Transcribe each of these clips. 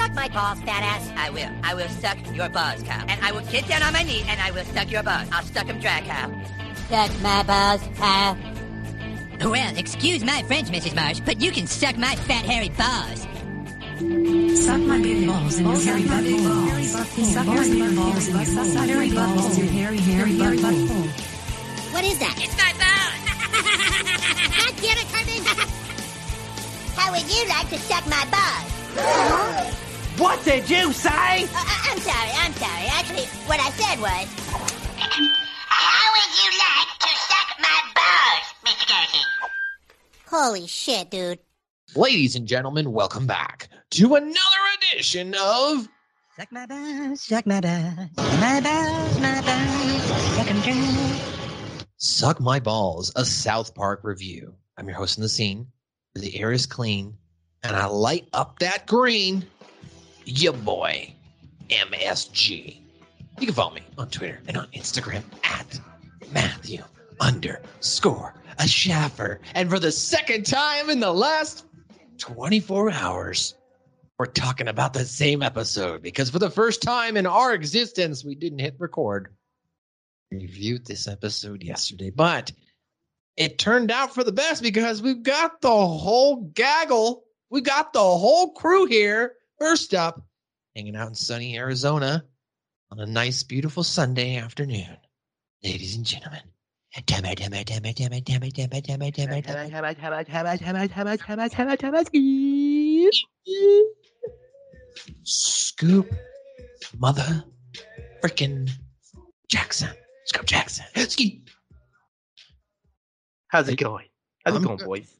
Suck my balls, fat ass. I will. I will suck your balls, cow. And I will get down on my knee and I will suck your balls. I'll suck them dry, cow. Suck my balls, Kyle. Well, excuse my French, Mrs. Marsh, but you can suck my fat, hairy balls. Suck my big balls in your hairy butt hole. Suck your big balls in your hairy butt hole. Your hairy, hairy butt hole. What is that? It's my balls. God damn it, Cartman! How would you like to suck my balls? What did you say? Uh, uh, I'm sorry, I'm sorry. Actually, what I said was... How would you like to suck my balls, Mr. Garrison? Holy shit, dude. Ladies and gentlemen, welcome back to another edition of Suck my balls, suck my balls, my balls, my balls, suck 'em dry. Suck My Balls, a South Park review. I'm your host in the scene. The air is clean, and I light up that green. Your boy, MSG. You can follow me on Twitter and on Instagram at Matthew underscore a Schaffer. And for the second time in the last 24 hours, we're talking about the same episode because for the first time in our existence, we didn't hit record. We reviewed this episode yesterday, but it turned out for the best because we've got the whole gaggle. We got the whole crew here. First up, hanging out in sunny Arizona on a nice, beautiful Sunday afternoon. Ladies and gentlemen. Scoop mother freaking Jackson. Scoop Jackson. Skeet. How's it going? How's it going, boys?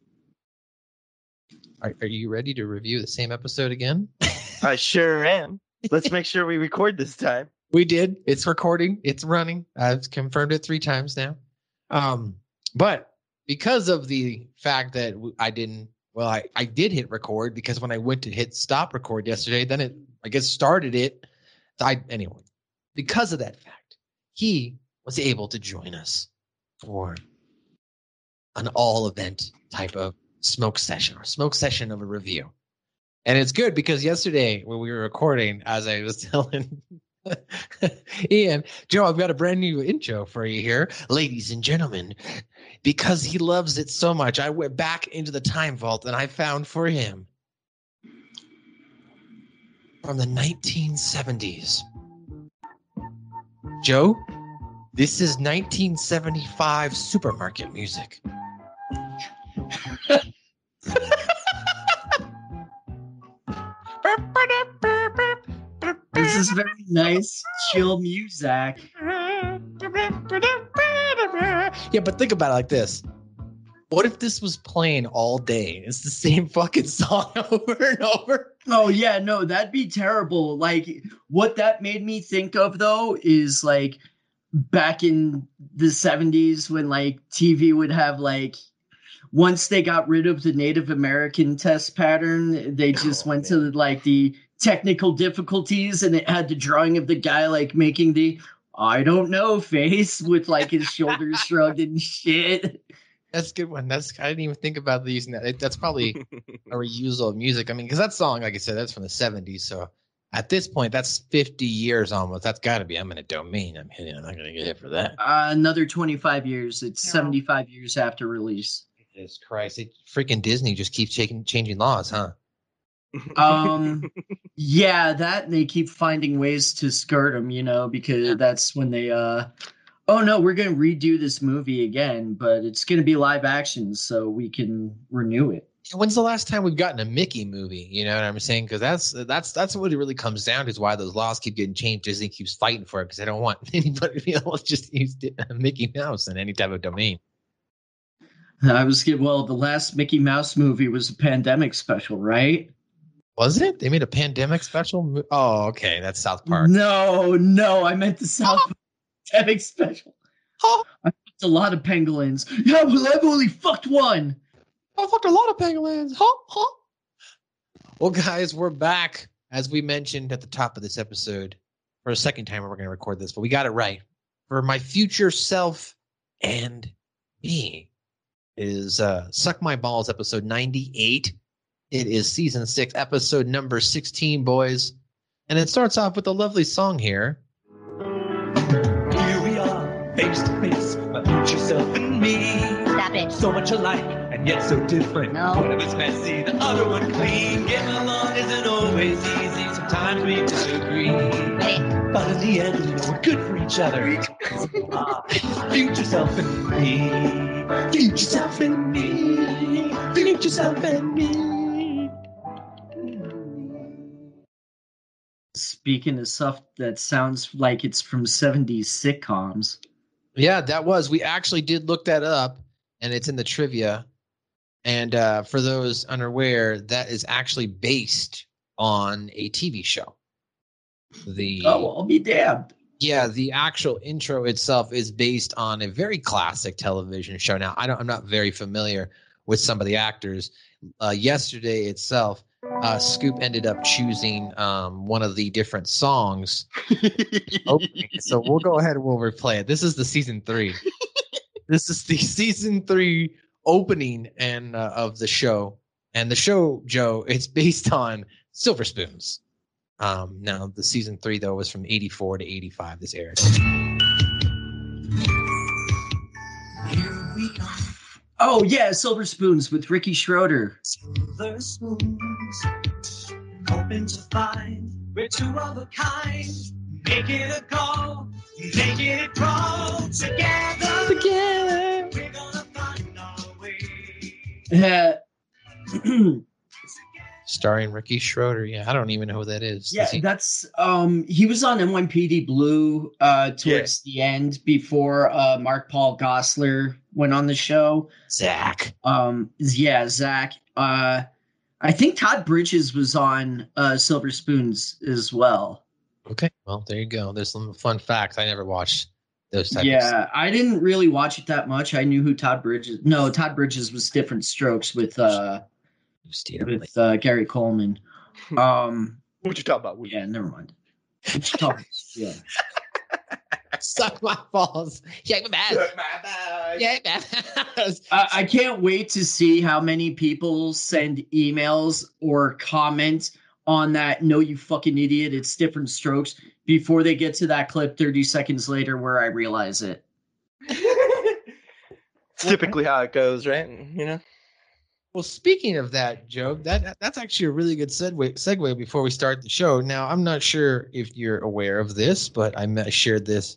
Are, are you ready to review the same episode again? I sure am. Let's make sure we record this time. We did. It's recording. It's running. I've confirmed it three times now. Um, but because of the fact that I didn't, well, I, I did hit record because when I went to hit stop record yesterday, then it, I guess, started it. I anyway. Because of that fact, he was able to join us for an all event type of smoke session or smoke session of a review. And it's good because yesterday when we were recording, as I was telling Ian, Joe, I've got a brand new intro for you here. Ladies and gentlemen, because he loves it so much, I went back into the time vault and I found for him from the 1970s. Joe, this is 1975 supermarket music. is very nice, chill music. Yeah, but think about it like this. What if this was playing all day? It's the same fucking song over and over. Oh yeah, no, that'd be terrible. Like what that made me think of though is like back in the 70s when like TV would have like once they got rid of the Native American test pattern, they just Oh, went to like the technical difficulties and it had the drawing of the guy like making the I don't know face with like his shoulders shrugged and shit. That's a good one. That's I didn't even think about using that. That's probably a reusal of music. I mean, because that song, like I said, that's from the '70s. So at this point, that's 50 years almost. That's got to be eminent domain. I'm hitting. I'm not gonna get hit for that. Uh, another 25 years. It's 75 years after release. Jesus Christ! It, freaking Disney just keeps changing changing laws, huh? Um, yeah, that they keep finding ways to skirt them, you know, because that's when they uh oh no, we're gonna redo this movie again, but it's gonna be live action, so we can renew it. When's the last time we've gotten a Mickey movie? You know what I'm saying? Because that's that's that's what it really comes down to. Is why those laws keep getting changed. Disney keeps fighting for it because they don't want anybody to be able to just use Mickey Mouse in any type of domain. I was get well, the last Mickey Mouse movie was a pandemic special, right? Was it? They made a pandemic special. Oh, okay, that's South Park. No, no, I meant the South pandemic special. Huh? I fucked a lot of pangolins. Yeah, well, I've only fucked one. I fucked a lot of pangolins. Huh? Huh? Well, guys, we're back. As we mentioned at the top of this episode, for a second time, we're going to record this, but we got it right. For my future self and me is uh, Suck My Balls, episode 98. It is season six, episode number 16, boys. And it starts off with a lovely song here. Here we are, face to face, my future self and me. Stop it. So much alike and yet so different. No. One of us messy, the other one clean. Getting along isn't always easy. Sometimes we disagree. Ready? But in the end, we know we're good for each other. Ah, future self and me. Future self and me. Future self and me. Speaking of stuff that sounds like it's from 70s sitcoms. Yeah, that was. We actually did look that up, and it's in the trivia. And uh, for those unaware, that is actually based on a TV show. The Oh, I'll be damned. yeah, the actual intro itself is based on a very classic television show. Now, I don't, I'm not very familiar with some of the actors. Uh, yesterday itself, uh, Scoop ended up choosing um, one of the different songs. opening. So we'll go ahead and we'll replay it. This is the season three. this is the season three opening and uh, of the show. And the show, Joe, it's based on Silver Spoons. Um, now the season three though was from eighty four to eighty five. This aired. Oh, yeah, Silver Spoons with Ricky Schroder. Silver spoons, hoping to find we're two of a kind. Make it a go, make it grow together. Together. We're gonna find our way. Yeah. Uh, Starring Ricky Schroder. Yeah, I don't even know who that is. Yeah, Is he- that's um he was on NYPD Blue uh towards the end before uh Mark Paul Gosselaar went on the show. Zach. Um yeah, Zach. Uh I think Todd Bridges was on uh Silver Spoons as well. Okay, well there you go. There's some fun facts. I never watched those types. Of Yeah, I didn't really watch it that much. I knew who Todd Bridges no, Todd Bridges was different strokes with uh Steve. with uh Gary Coleman. Um What you talking about? Woody? yeah, never mind. What talking- yeah. Suck my balls. Shake my ass. Shake my ass. I, I can't wait to see how many people send emails or comment on that. No, you fucking idiot. It's different strokes before they get to that clip 30 seconds later where I realize it. It's typically how it goes, right? You know. Well, speaking of that, Joe, that that's actually a really good segue segue before we start the show. Now, I'm not sure if you're aware of this, but I shared this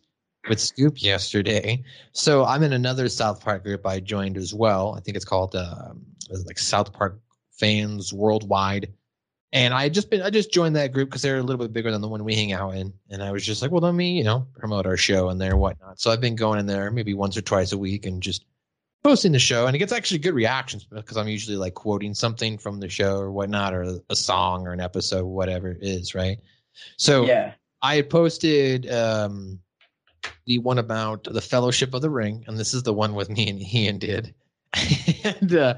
with Scoop yesterday. So I'm in another South Park group I joined as well. I think it's called um, like South Park Fans Worldwide. And I just been I just joined that group because they're a little bit bigger than the one we hang out in. And I was just like, well, let me, you know, promote our show and there whatnot. So I've been going in there maybe once or twice a week and just posting the show and it gets actually good reactions because I'm usually like quoting something from the show or whatnot, or a song or an episode, whatever it is, right? So Yeah. I had posted um, the one about the Fellowship of the Ring, and this is the one with me and Ian did. and uh,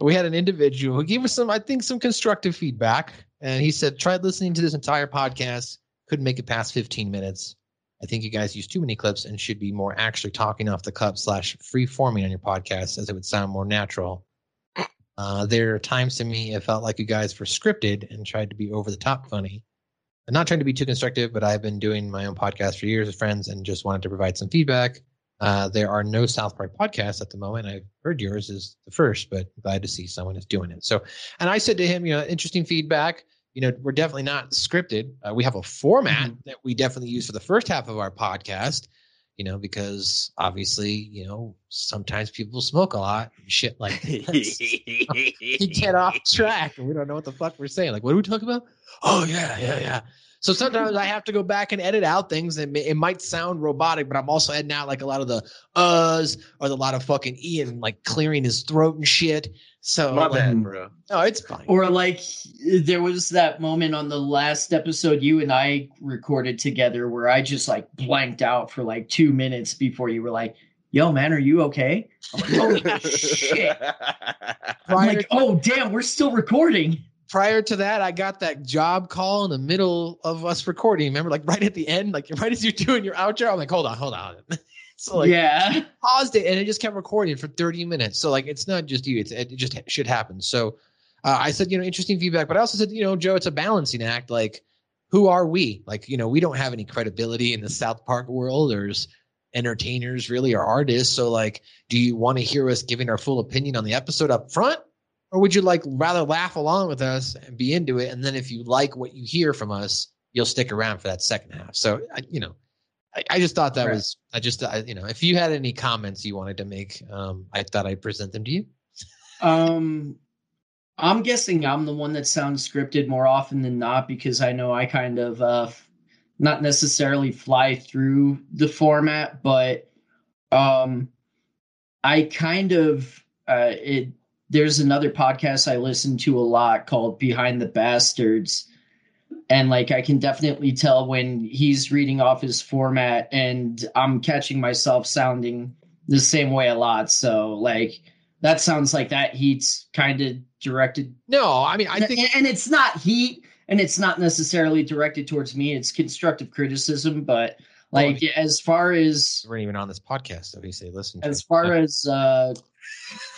we had an individual who gave us some, I think, some constructive feedback. And he said, tried listening to this entire podcast, couldn't make it past 15 minutes. I think you guys use too many clips and should be more actually talking off the cup slash free forming on your podcast as it would sound more natural. Uh, there are times to me it felt like you guys were scripted and tried to be over the top funny. I'm not trying to be too constructive, but I've been doing my own podcast for years with friends and just wanted to provide some feedback. Uh, there are no South Park podcasts at the moment. I've heard yours is the first, but glad to see someone is doing it. So, and I said to him, you know, interesting feedback. You know, we're definitely not scripted. Uh, we have a format that we definitely use for the first half of our podcast. You know, because obviously, you know, sometimes people smoke a lot, and shit like this. you get off track, and we don't know what the fuck we're saying. Like, what are we talking about? Oh yeah, yeah, yeah. So sometimes I have to go back and edit out things that may, it might sound robotic, but I'm also editing out like a lot of the uhs or the lot of fucking Ian like clearing his throat and shit. So My like, bad, hmm. bro. No, it's fine. Or like there was that moment on the last episode you and I recorded together where I just like blanked out for like two minutes before you were like, "Yo, man, are you okay?" I'm like, "Holy shit!" I'm like, "Oh, damn, we're still recording." Prior to that, I got that job call in the middle of us recording. Remember, like right at the end, like right as you're doing your outro, I'm like, hold on, hold on. so like yeah, paused it and it just kept recording for 30 minutes. So like it's not just you, it's it just should happen. So uh, I said, you know, interesting feedback, but I also said, you know, Joe, it's a balancing act. Like, who are we? Like, you know, we don't have any credibility in the South Park world. There's entertainers really or artists. So like, do you want to hear us giving our full opinion on the episode up front? Or would you like rather laugh along with us and be into it? And then if you like what you hear from us, you'll stick around for that second half. So, I, you know, I, I just thought that Right. was, I just, I, you know, if you had any comments you wanted to make, um, I thought I'd present them to you. Um, I'm guessing I'm the one that sounds scripted more often than not because I know I kind of uh, not necessarily fly through the format, but um, I kind of uh, it. There's another podcast I listen to a lot called Behind the Bastards, and like I can definitely tell when he's reading off his format, and I'm catching myself sounding the same way a lot. So like that sounds like that heat's kind of directed No, I mean, I think and, it's not heat and it's not necessarily directed towards me it's constructive criticism but like as far as we're not even on this podcast, say listen. to as it. far as uh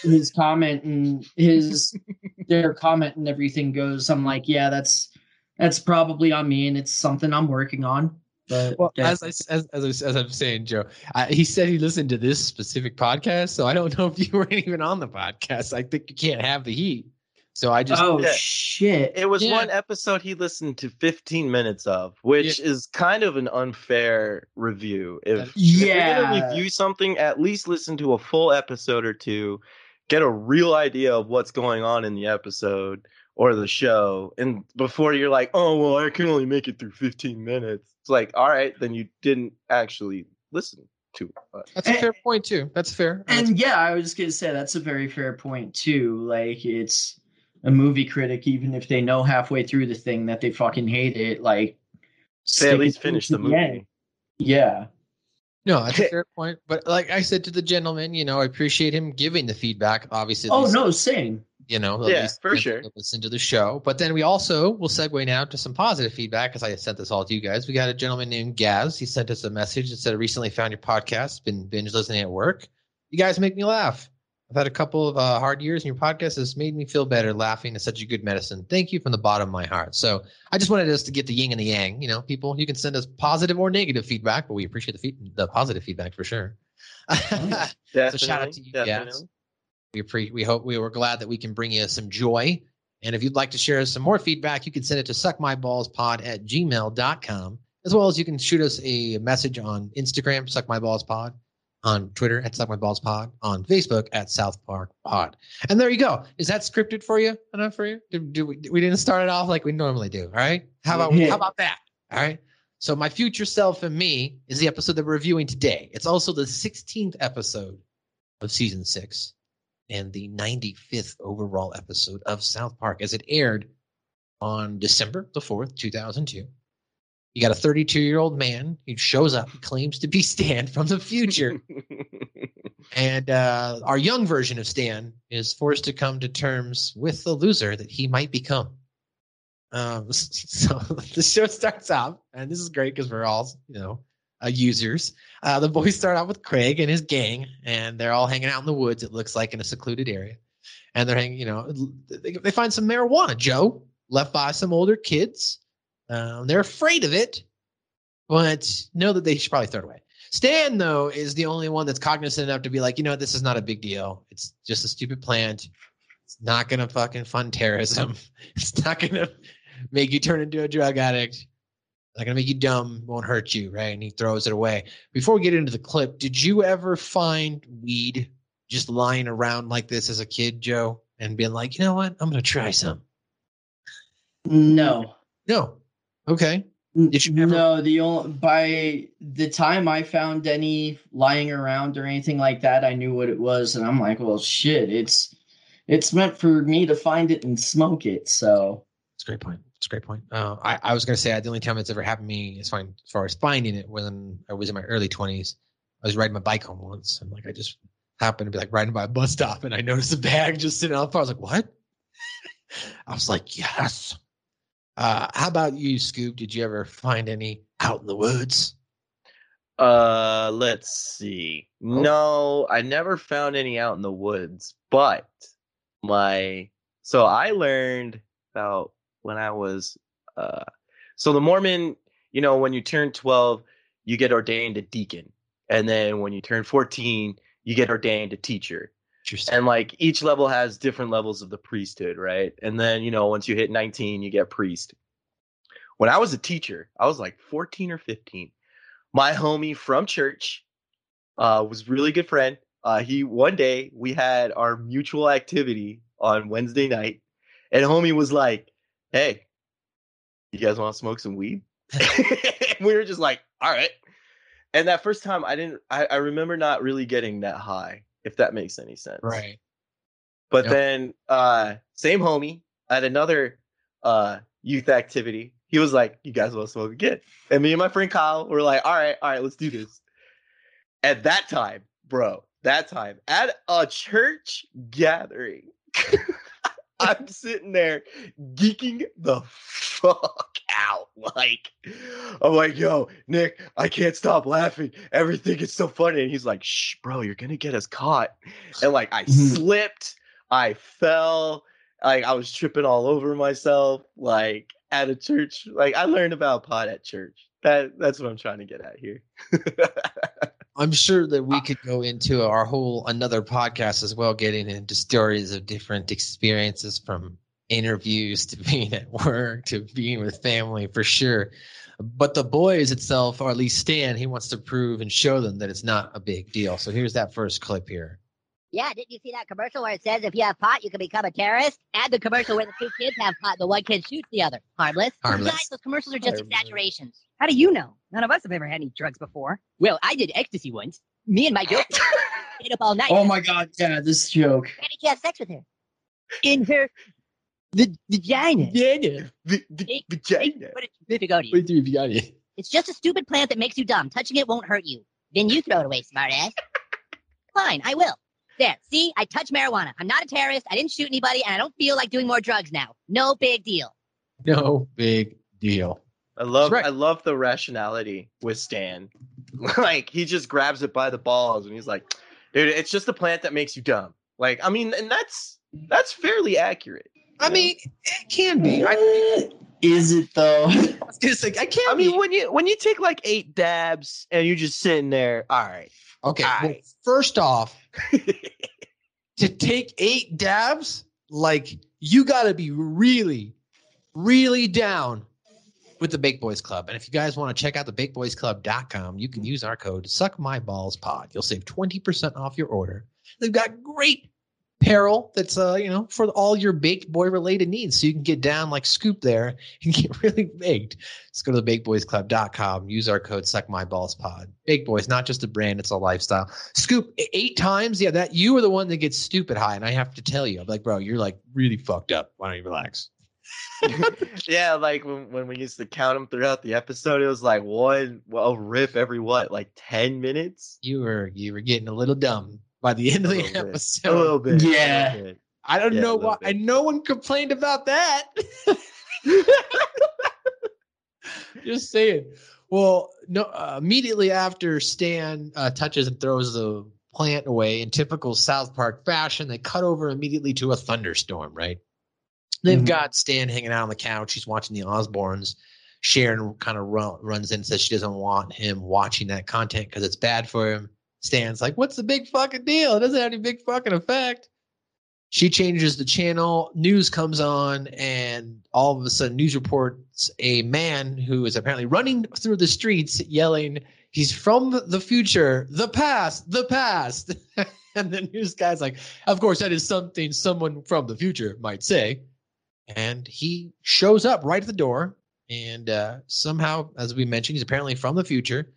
his comment and his their comment and everything goes i'm like yeah that's that's probably on me and it's something i'm working on but Well, yeah. as I, as, as, I, as i'm saying, Joe, I, he said he listened to this specific podcast, so I don't know if you weren't even on the podcast. I think you can't have the heat. So I just oh Yeah. shit It was Yeah. one episode he listened to 15 minutes of, which is kind of an unfair review. If, if you're Yeah. gonna review something, at least listen to a full episode or two, get a real idea of what's going on in the episode or the show, and before you're like, oh well, I can only make it through 15 minutes. It's like, all right, then you didn't actually listen to it. But that's a fair point too. That's fair. and yeah i was just gonna say that's a very fair point too like it's a movie critic even if they know halfway through the thing that they fucking hate it like say stick at least finish to the movie. end. yeah no, that's a fair point. But like I said to the gentleman, you know, I appreciate him giving the feedback. Obviously, oh least, no same you know, at Yeah, least for sure. Listen to the show, but then we also will segue now to some positive feedback. Because I sent this all to you guys. We got a gentleman named Gaz. He sent us a message that said, "I "Recently found your podcast. Been binge listening at work. You guys make me laugh. I've had a couple of uh, hard years, and your podcast has made me feel better. Laughing is such a good medicine. Thank you from the bottom of my heart. So I just wanted us to get the yin and the yang. You know, people, you can send us positive or negative feedback, but we appreciate the feed- the positive feedback for sure. Definitely, shout out to you, guys. We appre- we hope we were glad that we can bring you some joy. And if you'd like to share some more feedback, you can send it to suckmyballspod at gmail.com, as well as you can shoot us a message on Instagram, suckmyballspod, on Twitter at South Park Balls Pod, on Facebook at South Park Pod. And there you go. Is that scripted for you? Enough for you? Did, did we, we didn't start it off like we normally do. All right. How about Yeah. how about that? All right. So my future self and me is the episode that we're reviewing today. It's also the 16th episode of season six and the 95th overall episode of South Park as it aired on December the 4th, 2002. You got a 32 year old man who shows up, claims to be Stan from the future. and uh, our young version of Stan is forced to come to terms with the loser that he might become. Um, so the show starts off, and this is great because we're all, you know, uh, users. Uh, the boys start out with Craig and his gang, and they're all hanging out in the woods. It looks like in a secluded area, and they're hanging. You know, they, they find some marijuana, Joe, left by some older kids. Um, they're afraid of it, but know that they should probably throw it away. Stan, though, is the only one that's cognizant enough to be like, you know, this is not a big deal. It's just a stupid plant. It's not gonna fucking fund terrorism. It's not gonna make you turn into a drug addict. It's not gonna make you dumb. Won't hurt you, right? And he throws it away. Before we get into the clip, did you ever find weed just lying around like this as a kid, Joe, and being like, you know what, I'm gonna try some? No. No. Okay. Did you ever- No, the only by the time I found any lying around or anything like that, I knew what it was, and I'm like, well, shit, it's it's meant for me to find it and smoke it. So It's a great point. It's a great point. Uh, I, I was going to say I the only time it's ever happened to me as far, as far as finding it when I was in my early 20s. I was riding my bike home once and like I just happened to be like riding by a bus stop and I noticed a bag just sitting out front. I was like, what? I was like, yes. Uh, how about you, Scoop? Did you ever find any out in the woods? Uh, let's see. Oh. No, I never found any out in the woods, but my so I learned about when I was uh so the Mormon, you know, when you turn 12, you get ordained a deacon. And then when you turn 14, you get ordained a teacher. And like each level has different levels of the priesthood, right? And then, you know, once you hit 19, you get priest. When I was a teacher, I was like 14 or 15. My homie from church uh, was really good friend. Uh, he one day we had our mutual activity on Wednesday night, and homie was like, "Hey, you guys want to smoke some weed?" we were just like, "All right." And that first time, I didn't. I, I remember not really getting that high, if that makes any sense. Right. But Yep. then uh same homie at another uh youth activity, he was like, You guys want to smoke again? And me and my friend Kyle were like, All right, all right, let's do this. At that time, bro, that time, at a church gathering, I'm sitting there geeking the fuck out. Like, I'm like, yo, Nick, I can't stop laughing. Everything is so funny. And he's like, shh, bro, you're gonna get us caught. And like I Mhm. slipped, I fell, like I was tripping all over myself, like at a church. Like I learned about pot at church. That that's what I'm trying to get at here. I'm sure that we could go into our whole another podcast as well, getting into stories of different experiences from interviews to being at work to being with family for sure. But the boys itself, or at least Stan, he wants to prove and show them that it's not a big deal. So here's that first clip here. Yeah, didn't you see that commercial where it says if you have pot, you can become a terrorist? Add the commercial where the two kids have pot, the one kid shoots the other. Harmless. Harmless. Besides, those commercials are just Harmless. exaggerations. How do you know? None of us have ever had any drugs before. Well, I did ecstasy once. Me and my girlfriend stayed up all night. Oh my god, yeah, this joke. Where did you have sex with her? In her the vagina. Yeah, the, the Big- vagina. What a terrific audio. It's just a stupid plant that makes you dumb. Touching it won't hurt you. Then you throw it away, smartass. Fine, I will. There, see, I touch marijuana. I'm not a terrorist. I didn't shoot anybody, and I don't feel like doing more drugs now. No big deal. No big deal. I love right. I love the rationality with Stan. like he just grabs it by the balls and he's like, dude, it's just a plant that makes you dumb. Like, I mean, and that's that's fairly accurate. I mean, it can be. I, Is it though? I was I can't I mean, be. when you when you take like eight dabs and you're just sitting there, all right. Okay, well, Alright. first off, to take eight dabs, like you got to be really, really down with the Baked Boys Club. And if you guys want to check out the bakedboysclub.com, you can use our code Suck My Balls Pod. You'll save 20% off your order. They've got great apparel that's uh, you know, for all your baked boy related needs. So you can get down like Scoop there and get really baked. Just go to the bakedboysclub.com, use our code Suck My Balls Pod. Baked Boys, not just a brand, it's a lifestyle. Scoop eight times. Yeah, that you are the one that gets stupid high. And I have to tell you, I'm like, bro, you're like really fucked up. Why don't you relax? yeah, like when, when we used to count them throughout the episode, it was like one well, riff every what, like ten minutes? You were you were getting a little dumb by the end of the little bit. episode. A little bit. a little Yeah. bit. I don't Yeah, know why. bit. And no one complained about that. Just saying. Well, no. Uh, immediately after Stan uh, touches and throws the plant away in typical South Park fashion, they cut over immediately to a thunderstorm. Right. They've Mhm. got Stan hanging out on the couch. He's watching the Osbournes Sharon kind of run, runs in and says she doesn't want him watching that content because it's bad for him. Stan's like, "What's the big fucking deal? It doesn't have any big fucking effect." She changes the channel. News comes on, and all of a sudden, news reports a man who is apparently running through the streets yelling, He's from the future, the past, the past. and the news guy's like, Of course, that is something someone from the future might say. And he shows up right at the door. And uh, somehow, as we mentioned, he's apparently from the future.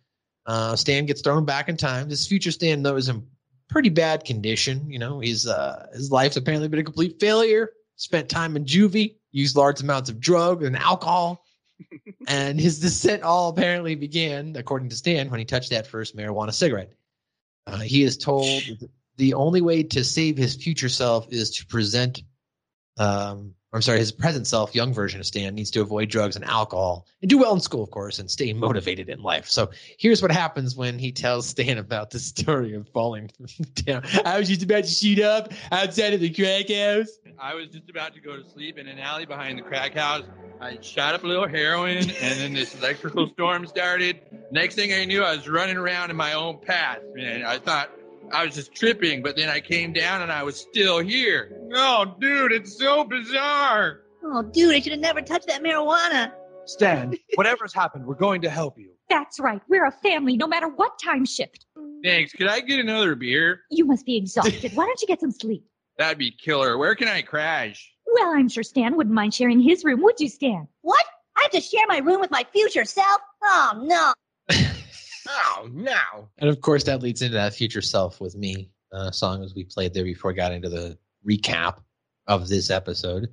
Uh, Stan gets thrown back in time. This future Stan, though, is in pretty bad condition. You know, he's uh, his life's apparently been a complete failure. Spent time in juvie, used large amounts of drug and alcohol, and his descent all apparently began, according to Stan, when he touched that first marijuana cigarette. Uh, he is told the only way to save his future self is to present um, I'm sorry, his present self, young version of Stan, needs to avoid drugs and alcohol and do well in school, of course, and stay motivated in life. So here's what happens when he tells Stan about the story of falling down. I was just about to shoot up outside of the crack house. I was just about to go to sleep in an alley behind the crack house. I shot up a little heroin, and then this electrical storm started. Next thing I knew, I was running around in my own path, and I thought I was just tripping, but then I came down and I was still here. Oh, dude, it's so bizarre. Oh, dude, I should have never touched that marijuana. Stan, whatever's happened, we're going to help you. That's right. We're a family, no matter what time shift. Thanks. Could I get another beer? You must be exhausted. Why don't you get some sleep? That'd be killer. Where can I crash? Well, I'm sure Stan wouldn't mind sharing his room, would you, Stan? What? I have to share my room with my future self? Oh, no. Oh, no. And of course, that leads into that future self with me uh, song as we played there before I got into the recap of this episode.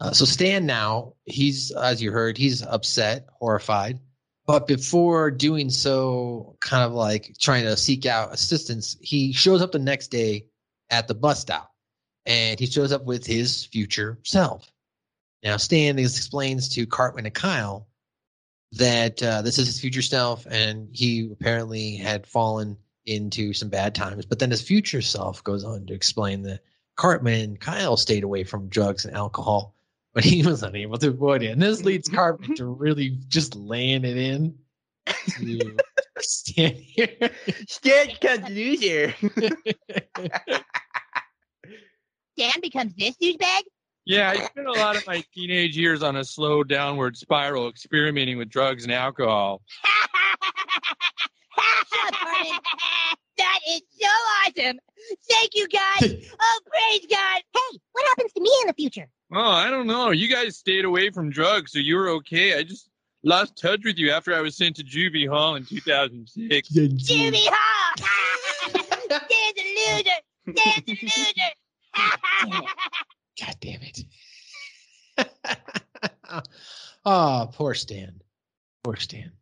Uh, so Stan now, he's, as you heard, he's upset, horrified. But before doing so, kind of like trying to seek out assistance, he shows up the next day at the bus stop and he shows up with his future self. Now, Stan explains to Cartman and Kyle that uh, this is his future self, and he apparently had fallen into some bad times. But then his future self goes on to explain that Cartman and Kyle stayed away from drugs and alcohol, but he was unable to avoid it. And this leads Cartman to really just laying it in to Stan here. Stan becomes loser. Dan becomes this douchebag? Yeah, I spent a lot of my teenage years on a slow downward spiral experimenting with drugs and alcohol. Shut up, Cartman. That is so awesome. Thank you, guys. Oh, praise God. Hey, what happens to me in the future? Oh, I don't know. You guys stayed away from drugs, so you were okay. I just lost touch with you after I was sent to juvie hall in 2006. Juvie Hall. Dan's a loser. Dan's a loser. God damn it. oh, poor Stan. Poor Stan.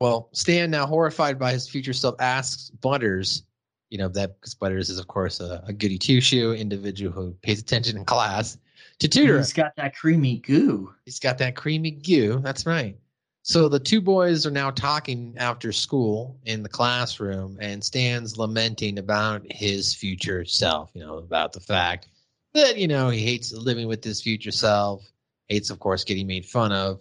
Well, Stan, now horrified by his future self, asks Butters, you know, that because Butters is, of course, a, a goody two shoe individual who pays attention in class, to tutor. He's got that creamy goo. He's got that creamy goo. That's right. So the two boys are now talking after school in the classroom, and Stan's lamenting about his future self, you know, about the fact that, you know, he hates living with his future self, hates, of course, getting made fun of.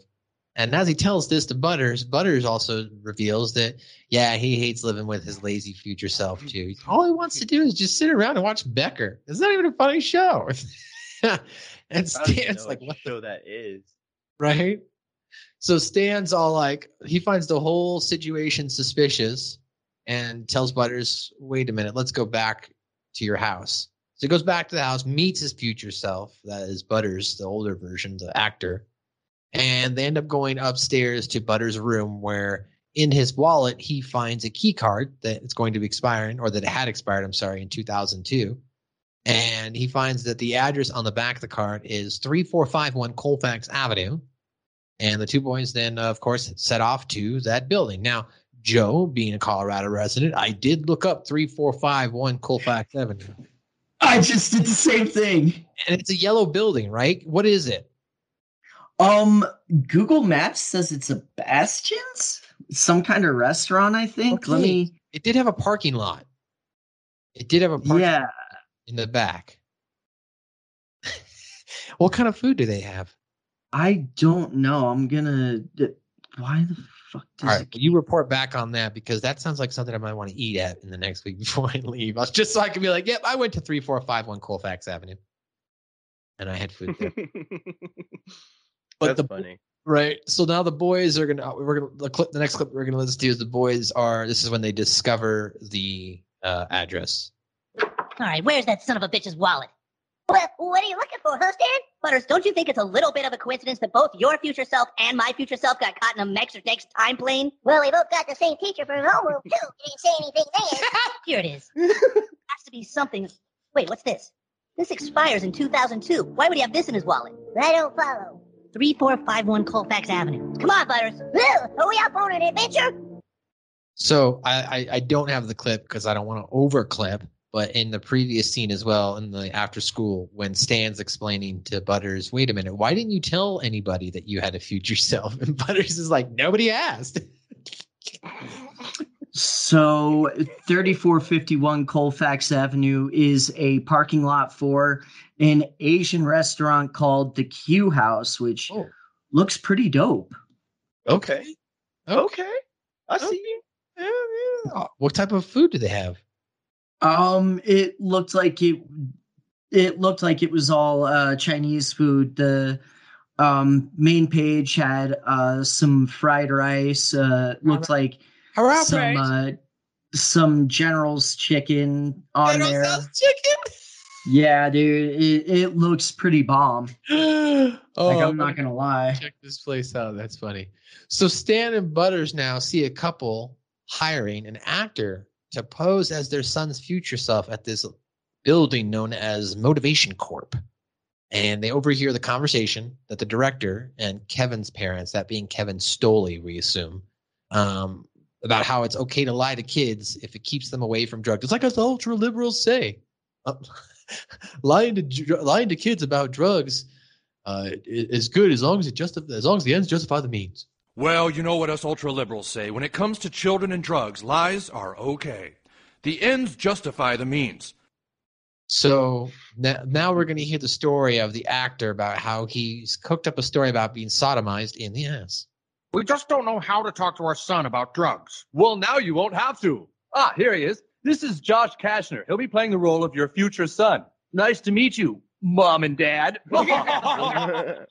And as he tells this to Butters, Butters also reveals that, yeah, he hates living with his lazy future self, mm-hmm. too. All he wants to do is just sit around and watch Becker. It's not even a funny show. and I don't even Stan's like, what what show that is. right? So Stan's all like, he finds the whole situation suspicious and tells Butters, wait a minute, let's go back to your house. So he goes back to the house, meets his future self, that is Butters, the older version, the actor. And they end up going upstairs to Butters' room where in his wallet he finds a key card that it's going to be expiring, or that it had expired, I'm sorry, in 2002. And he finds that the address on the back of the card is 3451 Colfax Avenue. And the two boys then, of course, set off to that building. Now, Joe, being a Colorado resident, I did look up 3451 Colfax Avenue. I just did the same thing. And it's a yellow building, right? What is it? Um, Google Maps says it's a Bastions, some kind of restaurant. I think. Let me. It did have a parking lot. It did have a parking Yeah. lot in the back. what kind of food do they have? I don't know. I'm gonna. Why the fuck does All right, it? you report back on that because that sounds like something I might want to eat at in the next week before I leave. I was just so I can be like, yep, I went to three four five one Colfax Avenue, and I had food there. But That's the funny. right, so now the boys are gonna we're gonna the clip the next clip we're gonna listen to is the boys are this is when they discover the uh, address. All right, where's that son of a bitch's wallet? Well, what are you looking for, huh, Stan? Butters, don't you think it's a little bit of a coincidence that both your future self and my future self got caught in a next next time plane? Well, we both got the same teacher for homeroom, too. You didn't say anything there. Here it is. has to be something. Wait, what's this? This expires in 2002. Why would he have this in his wallet? I don't follow. 3451 Colfax Avenue. Come on, Butters. Well, are we up on an adventure? So I I, I don't have the clip because I don't want to overclip. But in the previous scene as well, in the after school, when Stan's explaining to Butters, wait a minute, why didn't you tell anybody that you had a future self? And Butters is like, nobody asked. So 3451 Colfax Avenue is a parking lot for an Asian restaurant called the Q House, which Oh. looks pretty dope. Okay. Okay. I see you. Yeah, yeah. What type of food do they have? Um, it looked like it. It looked like it was all uh, Chinese food. The um, main page had uh, some fried rice. Uh, looked like Hurrah, some uh, some General's chicken on there. chicken. Yeah, dude, it, it looks pretty bomb. oh, like I'm not gonna lie. check this place out. That's funny. So Stan and Butters now see a couple hiring an actor to pose as their son's future self at this building known as Motivation Corp. And they overhear the conversation that the director and Kevin's parents, that being Kevin Stoley, we assume, um, about how it's okay to lie to kids if it keeps them away from drugs. It's like us ultra liberals say. Uh, lying to lying to kids about drugs uh, is good as long as it justif- as long as the ends justify the means. Well, you know what us ultra liberals say. When it comes to children and drugs, lies are okay. The ends justify the means. So now, now we're going to hear the story of the actor about how he's cooked up a story about being sodomized in the ass. We just don't know how to talk to our son about drugs. Well, now you won't have to. Ah, here he is. This is Josh Kashner. He'll be playing the role of your future son. Nice to meet you, mom and dad. My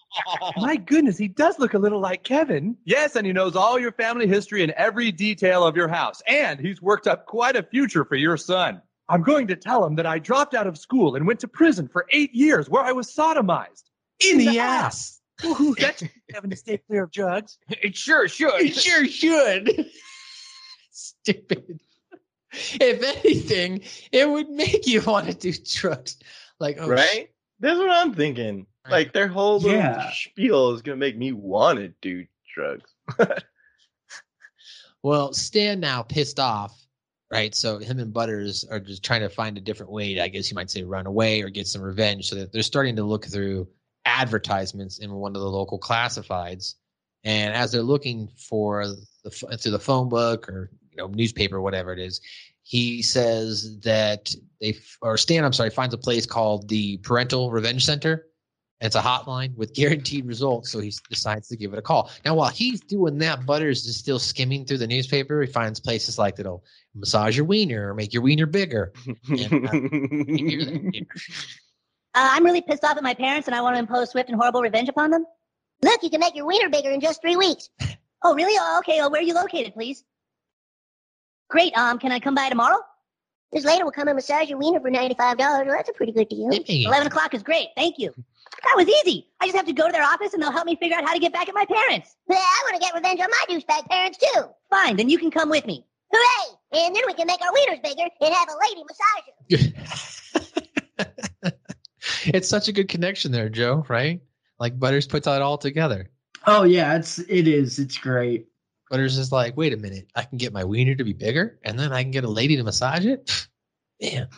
goodness, he does look a little like Kevin. Yes, and he knows all your family history and every detail of your house. And he's worked up quite a future for your son. I'm going to tell him that I dropped out of school and went to prison for eight years where I was sodomized. In the ass. Ooh, that's Kevin to stay clear of drugs. It sure should. It sure should. Stupid. If anything, it would make you want to do drugs. Like, oh, right? That's what I'm thinking. Like their whole Yeah. spiel is gonna make me want to do drugs. Well, Stan now pissed off, right? So him and Butters are just trying to find a different way to, I guess you might say, run away or get some revenge. So that they're starting to look through advertisements in one of the local classifieds. And as they're looking for the through the phone book or you know newspaper, whatever it is, he says that they or Stan, I'm sorry, finds a place called the Parental Revenge Center. It's a hotline with guaranteed results, so he decides to give it a call. Now, while he's doing that, Butters is still skimming through the newspaper. He finds places like that'll massage your wiener or make your wiener bigger. And, uh, you hear that? Uh, I'm really pissed off at my parents and I want to impose swift and horrible revenge upon them. Look, you can make your wiener bigger in just three weeks. Oh, really? Oh, okay. Oh, where are you located, please? Great. Um, can I come by tomorrow? This lady will come and massage your wiener for $95. Well, that's a pretty good deal. Eleven o'clock is great. Thank you. That was easy. I just have to go to their office and they'll help me figure out how to get back at my parents. Yeah, I want to get revenge on my douchebag parents, too. Fine, then you can come with me. Hooray! And then we can make our wieners bigger and have a lady massage them. it's such a good connection there, Joe. Right? Like Butters puts it all together. Oh yeah, it's it is. It's great. Butters is just like, wait a minute, I can get my wiener to be bigger, and then I can get a lady to massage it. Man,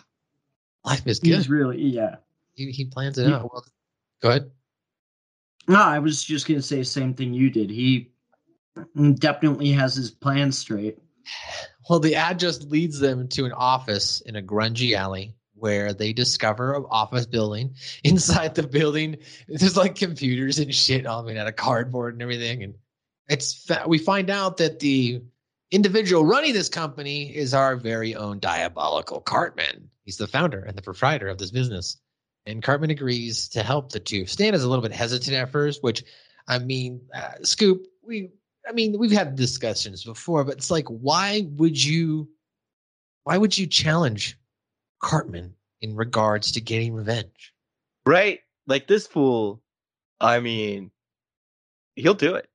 life is good. He's really yeah. He, he plans it Yeah. out. Well, go ahead. No, I was just gonna say the same thing you did. He definitely has his plan straight. Well, the ad just leads them to an office in a grungy alley where they discover an office building. Inside the building, there's like computers and shit all made out of cardboard and everything. And it's we find out that the individual running this company is our very own diabolical Cartman. He's the founder and the proprietor of this business. And Cartman agrees to help the two. Stan is a little bit hesitant at first, which I mean, uh, Scoop, we I mean, we've had discussions before, but it's like, why would you, why would you challenge Cartman in regards to getting revenge? Right? Like this fool, I mean, he'll do it.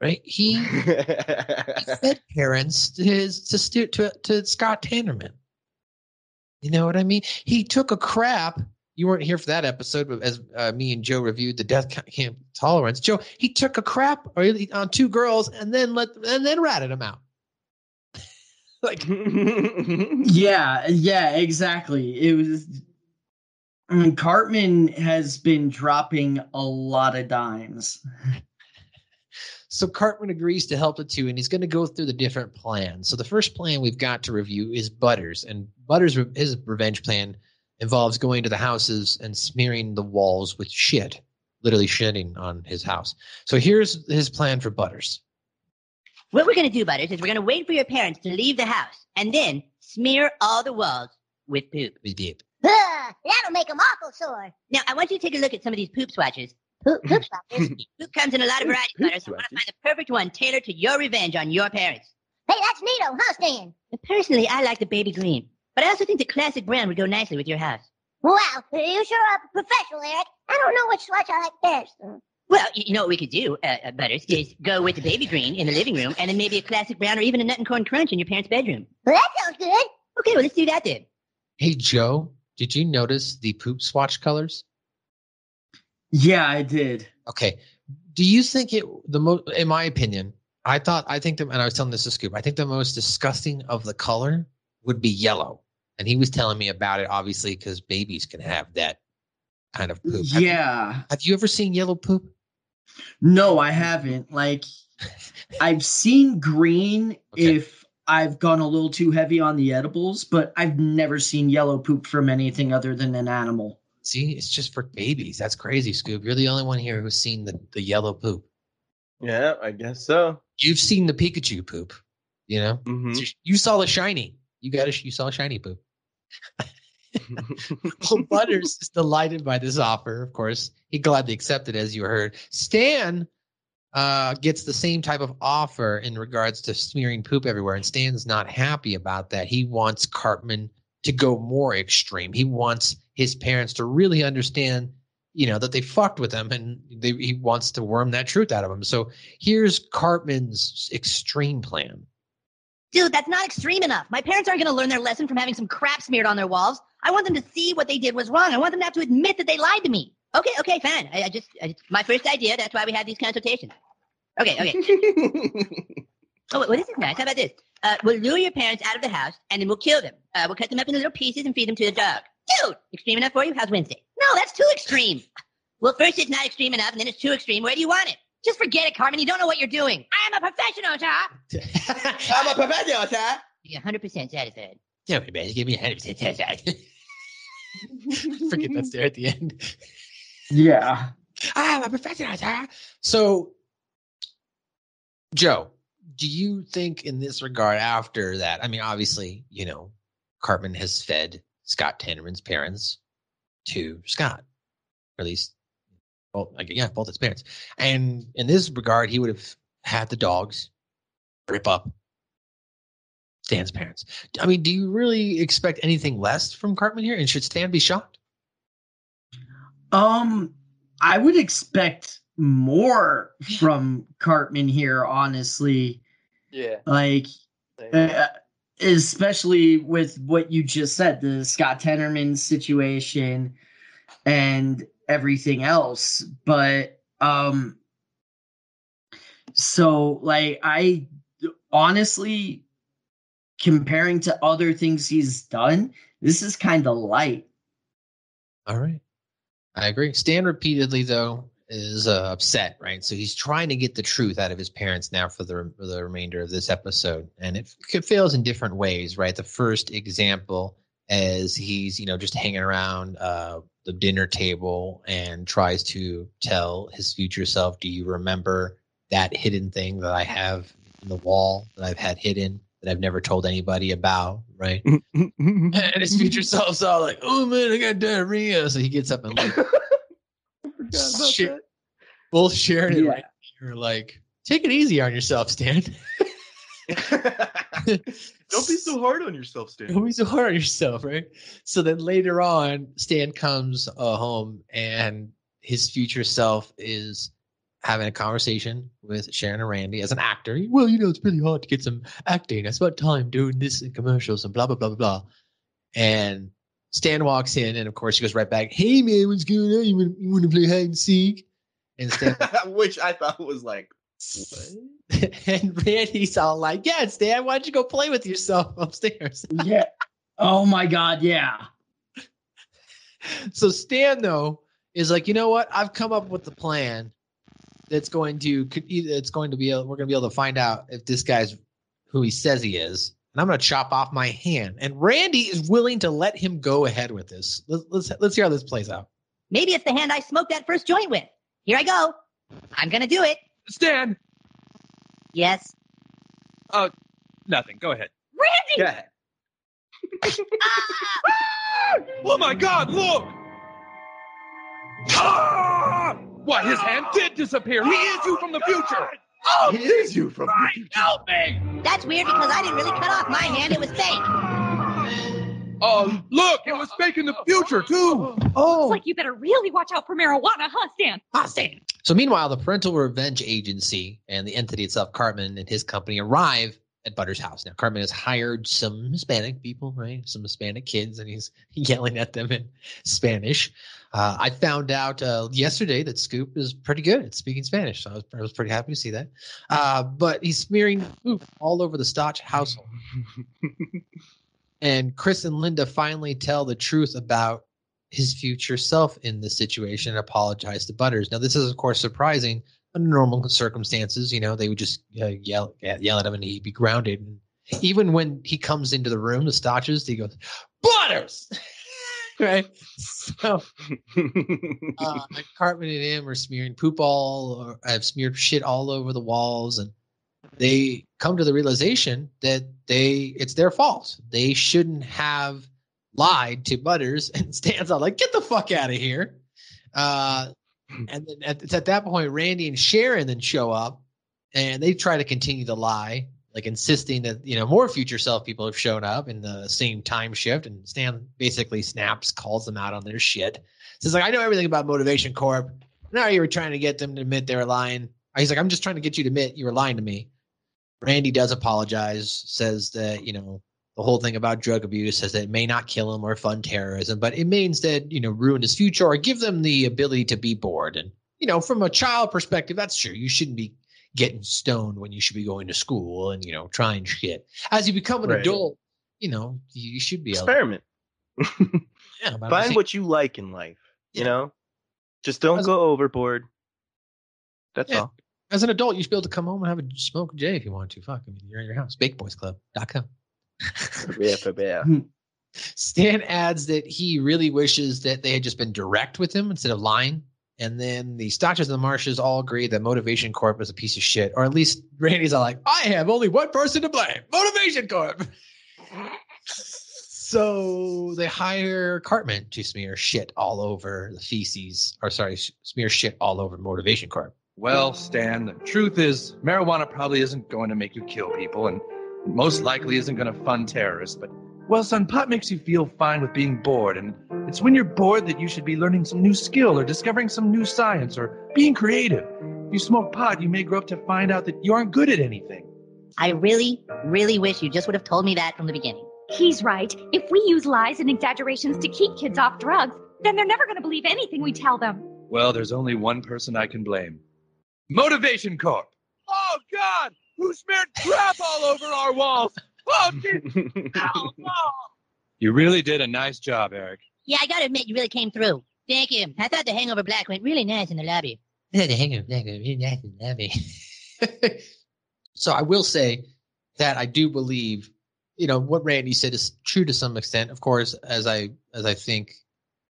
Right? He, he fed parents to his to stu- to to Scott Tenorman. You know what I mean? He took a crap. You weren't here for that episode, but as uh, me and Joe reviewed the Death Camp Tolerance, Joe he took a crap on two girls and then let and then ratted them out. like yeah, yeah, exactly. It was. I mean, Cartman has been dropping a lot of dimes. So Cartman agrees to help the two, and he's going to go through the different plans. So the first plan we've got to review is Butters, and Butters' his revenge plan involves going to the houses and smearing the walls with shit, literally shitting on his house. So here's his plan for Butters. What we're going to do, Butters, is we're going to wait for your parents to leave the house and then smear all the walls with poop. With poop. Ugh, that'll make them awful sore. Now, I want you to take a look at some of these poop swatches. Poop, poop swatches? poop comes in a lot of varieties, Poop Butters. I want to find the perfect one tailored to your revenge on your parents. Hey, that's neato, huh, Stan? Personally, I like the baby green, but I also think the classic brown would go nicely with your house. Wow, you sure are a professional, Eric. I don't know which swatch I like best. Well, y- you know what we could do, uh, uh, Butters, is go with the baby green in the living room and then maybe a classic brown or even a nut and corn crunch in your parents' bedroom. Well, that sounds good. Okay, well, let's do that then. Hey Joe, did you notice the poop swatch colors? Yeah, I did. Okay. Do you think it the most in my opinion, I thought I think the and I was telling this to Scoop, I think the most disgusting of the color would be yellow. And he was telling me about it, obviously, because babies can have that kind of poop. Have you- Yeah. have you ever seen yellow poop? No, I haven't. Like, I've seen green if I've gone a little too heavy on the edibles, but I've never seen yellow poop from anything other than an animal. See, it's just for babies. That's crazy, Scoob. You're the only one here who's seen the, the yellow poop. Yeah, I guess so. You've seen the Pikachu poop, you know? Mhm. So You saw the shiny. You got a, you saw a shiny poop. well, Butters is delighted by this offer, of course. He gladly accepted, as you heard. Stan uh, gets the same type of offer in regards to smearing poop everywhere, and Stan's not happy about that. He wants Cartman to go more extreme. He wants his parents to really understand, you know, that they fucked with him, and they, he wants to worm that truth out of him. So here's Cartman's extreme plan. Dude, that's not extreme enough. My parents aren't going to learn their lesson from having some crap smeared on their walls. I want them to see what they did was wrong. I want them to have to admit that they lied to me. Okay, okay, fine. I, I just, I, it's my first idea. That's why we have these consultations. Okay, okay. oh, well, this is nice. How about this? Uh, we'll lure your parents out of the house, and then we'll kill them. Uh, we'll cut them up into little pieces and feed them to the dog. Dude, extreme enough for you? How's Wednesday? No, that's too extreme. Well, first it's not extreme enough, and then it's too extreme. Where do you want it? Just forget it, Cartman. You don't know what you're doing. I am a professional, sir. I'm a professional, sir. You're 100% satisfied. Yeah, man, give me a hundred percent satisfied. Forget that's there at the end. Yeah. I'm a professional. sir. So, Joe, do you think in this regard, after that, I mean, obviously, you know, Cartman has fed Scott Tenorman's parents to Scott, or at least, well, like, yeah, both his parents. And in this regard, he would have had the dogs rip up Stan's parents. I mean, do you really expect anything less from Cartman here? And should Stan be shocked? Um, I would expect more from Cartman here, honestly. Yeah. Like, uh, especially with what you just said, the Scott Tenorman situation and everything else. But, um, so like, I honestly, comparing to other things he's done, this is kind of light. All right. I agree. Stan repeatedly, though, is uh, upset, right? So he's trying to get the truth out of his parents now for the, for the remainder of this episode. And it, it fails in different ways, right? The first example as he's you know just hanging around uh, the dinner table and tries to tell his future self, "Do you remember that hidden thing that I have in the wall that I've had hidden that I've never told anybody about?" Right? and his future self's all like, "Oh man, I got diarrhea," so he gets up and like, Shit. both Sharon and Yeah. Randy are like, "Take it easy on yourself, Stan." Don't be so hard on yourself, Stan. Don't be so hard on yourself, right? So then later on, Stan comes uh, home and his future self is having a conversation with Sharon and Randy as an actor. Well, you know, it's really hard to get some acting. I spent time doing this in commercials and blah, blah, blah, blah, blah. And Stan walks in, and of course, he goes right back, Hey, man, what's going on? You want, you want to play hide and seek? And Stan, Which I thought was like, and Randy's all like, Yeah, Stan, why don't you go play with yourself upstairs? Yeah. Oh my god, yeah. So Stan though is like, you know what? I've come up with the plan that's going to could either it's going to be able, we're going to be able to find out if this guy's who he says he is, and I'm going to chop off my hand. And Randy is willing to let him go ahead with this. Let's let's, let's hear how this plays out. Maybe it's the hand I smoked that first joint with. Here I go. I'm gonna do it. Stan. Yes. Oh, nothing. Go ahead. Randy! Go ahead. oh my God! Look! Ah! What? His hand did disappear. He is you from the future. Oh, he is you from the future. Help me! That's weird because I didn't really cut off my hand. It was fake. Oh, look! It was fake in the future too. Oh. It's like you better really watch out for marijuana, huh, Stan? Ah, Stan. So meanwhile, the Parental Revenge Agency and the entity itself, Cartman and his company, arrive at Butter's house. Now, Cartman has hired some Hispanic people, right? Some Hispanic kids, and he's yelling at them in Spanish. Uh, I found out uh, yesterday that Scoop is pretty good at speaking Spanish, so I was, I was pretty happy to see that. Uh, but he's smearing poop all over the Stotch household. and Chris and Linda finally tell the truth about his future self in this situation and apologize to Butters. Now, this is, of course, surprising under normal circumstances. You know, they would just uh, yell, yell at him and he'd be grounded. Even when he comes into the room, the Stotches, he goes, Butters! right? So, uh, Cartman and him are smearing poop all, or I've smeared shit all over the walls, and they come to the realization that they it's their fault. They shouldn't have lied to Butters and stands out like, get the fuck out of here. Uh, and then at, it's at that point, Randy and Sharon then show up and they try to continue to lie, like insisting that, you know, more future self people have shown up in the same time shift. And Stan basically snaps, calls them out on their shit. Says, like, I know everything about Motivation Corp. Now you were trying to get them to admit they were lying. He's like, I'm just trying to get you to admit you were lying to me. Randy does apologize, says that, you know, the whole thing about drug abuse says that it may not kill him or fund terrorism, but it means that, you know, ruin his future or give them the ability to be bored. And, you know, from a child perspective, that's true. You shouldn't be getting stoned when you should be going to school and, you know, trying shit. As you become an Right. adult, you know, you should be able experiment. Yeah, Find what you like in life. You know, just don't go overboard. That's Yeah. all. As an adult, you should be able to come home and have a smoke a J if you want to. Fuck, I mean, you're in your house. BakedBoysClub.com. yeah, hmm. yeah. Stan adds that he really wishes that they had just been direct with him instead of lying. And then the Stotches and the Marshes all agree that Motivation Corp is a piece of shit, or at least Randy's all like, I have only one person to blame Motivation Corp. So they hire Cartman to smear shit all over the feces, or sorry, smear shit all over Motivation Corp. Well, Stan, the truth is, marijuana probably isn't going to make you kill people, and most likely isn't going to fund terrorists. But, well, son, pot makes you feel fine with being bored, and it's when you're bored that you should be learning some new skill, or discovering some new science, or being creative. If you smoke pot, you may grow up to find out that you aren't good at anything. I really, really wish you just would have told me that from the beginning. He's right. If we use lies and exaggerations to keep kids off drugs, then they're never going to believe anything we tell them. Well, there's only one person I can blame Motivation Corp. Oh, God! Who smeared crap all over our walls? Oh, Jesus! Ow, no! You really did a nice job, Eric. Yeah, I gotta admit, you really came through. Thank you. I thought the Hangover Black went really nice in the lobby. I thought the Hangover Black went really nice in the lobby. so I will say that I do believe you know what Randy said is true to some extent. Of course, as I as I think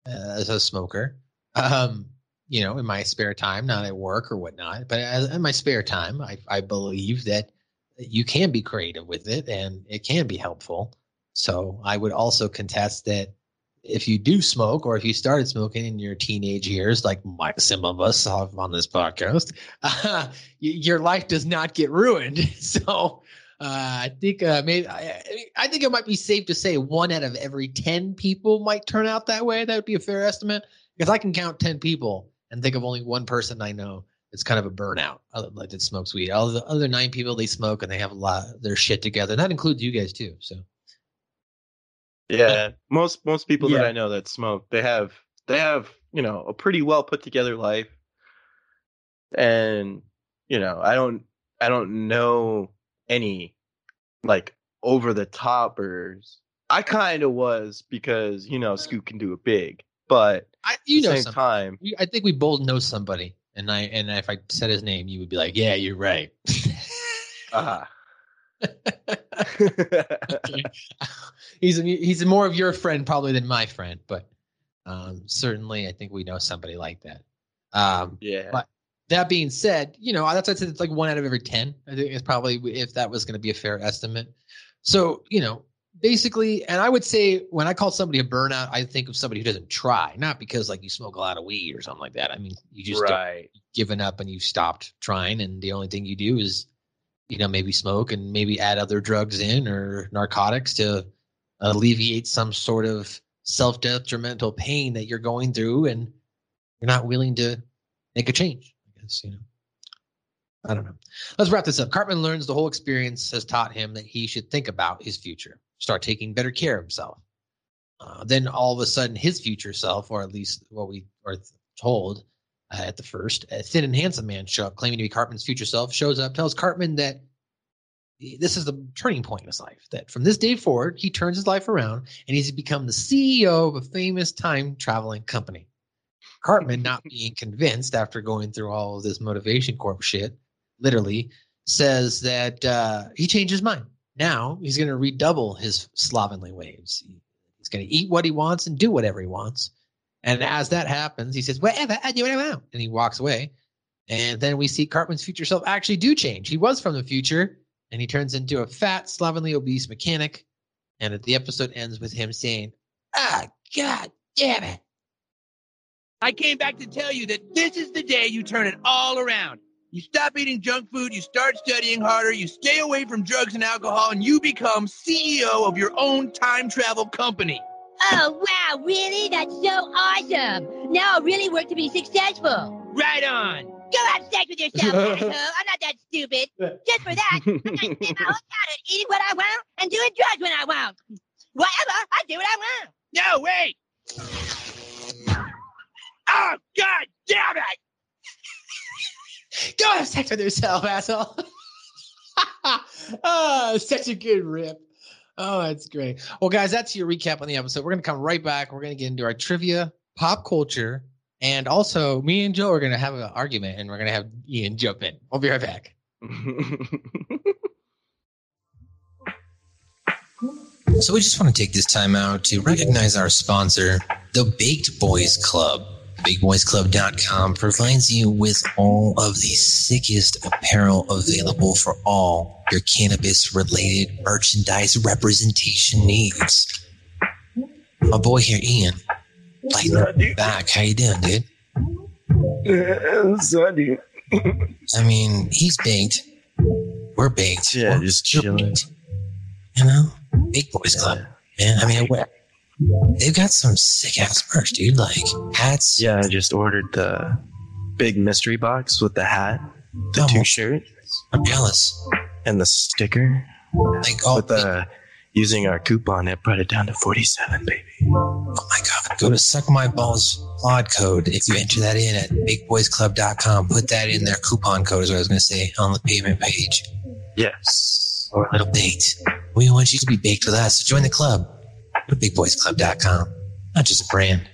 uh, as a smoker, um, you know, in my spare time, not at work or whatnot, but as, in my spare time, I I believe that you can be creative with it and it can be helpful. So I would also contest that if you do smoke or if you started smoking in your teenage years, like my, some of us have on this podcast, uh, your life does not get ruined. So uh, I think uh, maybe I, I think it might be safe to say one out of every ten people might turn out that way. That would be a fair estimate because I can count ten people and think of only one person I know it's kind of a burnout like that smokes weed. All the other nine people they smoke and they have a lot of their shit together. And that includes you guys too. So Yeah, uh, most most people Yeah. that I know that smoke, they have they have you know a pretty well put together life, and you know I don't I don't know any like over the toppers. I kind of was because you know Scoot can do it big, but I, you at the know same somebody. time, I think we both know somebody, and I and if I said his name, you would be like, "Yeah, you're right." ah, he's a, he's more of your friend probably than my friend, but um, certainly I think we know somebody like that. Um, yeah, But that being said, you know that's I said it's like one out of every ten. I think it's probably if that was going to be a fair estimate. So you know, basically, and I would say when I call somebody a burnout, I think of somebody who doesn't try, not because like you smoke a lot of weed or something like that. I mean, you just right. given up and you've stopped trying, and the only thing you do is, you know, maybe smoke and maybe add other drugs in or narcotics to alleviate some sort of self detrimental pain that you're going through, and you're not willing to make a change. I guess you know. I don't know. Let's wrap this up. Cartman learns the whole experience has taught him that he should think about his future, start taking better care of himself. Uh, then all of a sudden, his future self, or at least what we are told uh, at the first, a thin and handsome man show up, claiming to be Cartman's future self, shows up, tells Cartman that this is the turning point in his life. That from this day forward, he turns his life around and he's become the CEO of a famous time traveling company. Cartman, not being convinced after going through all of this motivation corp shit, literally says that uh, he changed his mind. Now he's going to redouble his slovenly ways. He's going to eat what he wants and do whatever he wants. And as that happens, he says, "Whatever, I do what I want," and he walks away. And then we see Cartman's future self actually do change. He was from the future, and he turns into a fat, slovenly, obese mechanic. And the episode ends with him saying, "Ah, God damn it!" I came back to tell you that this is the day you turn it all around. You stop eating junk food, you start studying harder, you stay away from drugs and alcohol, and you become CEO of your own time travel company. Oh, wow, really? That's so awesome. Now I'll really work to be successful. Right on. Go have sex with yourself, asshole. I'm not that stupid. Just for that, I'm gonna spend my whole childhood eating what I want and doing drugs when I want. Whatever, I do what I want. No, wait. Oh, God damn it! Go have sex with yourself, asshole. oh, such a good rip. Oh, that's great. Well, guys, that's your recap on the episode. We're going to come right back. We're going to get into our trivia, pop culture, and also me and Joe are going to have an argument and we're going to have Ian jump in. We'll be right back. So we just want to take this time out to recognize our sponsor, the Baked Boys Club. BakedBoysClub.com provides you with all of the sickest apparel available for all your cannabis related merchandise representation needs. My boy here, Ian, lighten up back. How you doing, dude? Sorry. I mean, he's baked. We're baked. Yeah, We're- just you're chilling. baked. You know, Big Boys Club. Man, I mean, what- they've got some sick ass merch, dude. Like hats. Yeah, I just ordered the big mystery box with the hat, the Oh, two shirts, I'm jealous. and the sticker. Like, oh, with the using our coupon, it brought it down to forty-seven, baby. Oh my god, go to Suck My Balls Pod code. If you enter that in at bigboysclub.com, put that in their coupon code, is what I was going to say, on the payment page. Yes. Or a little baked. We want you to be baked with us. So join the club. Bigboysclub.com. Not just a brand.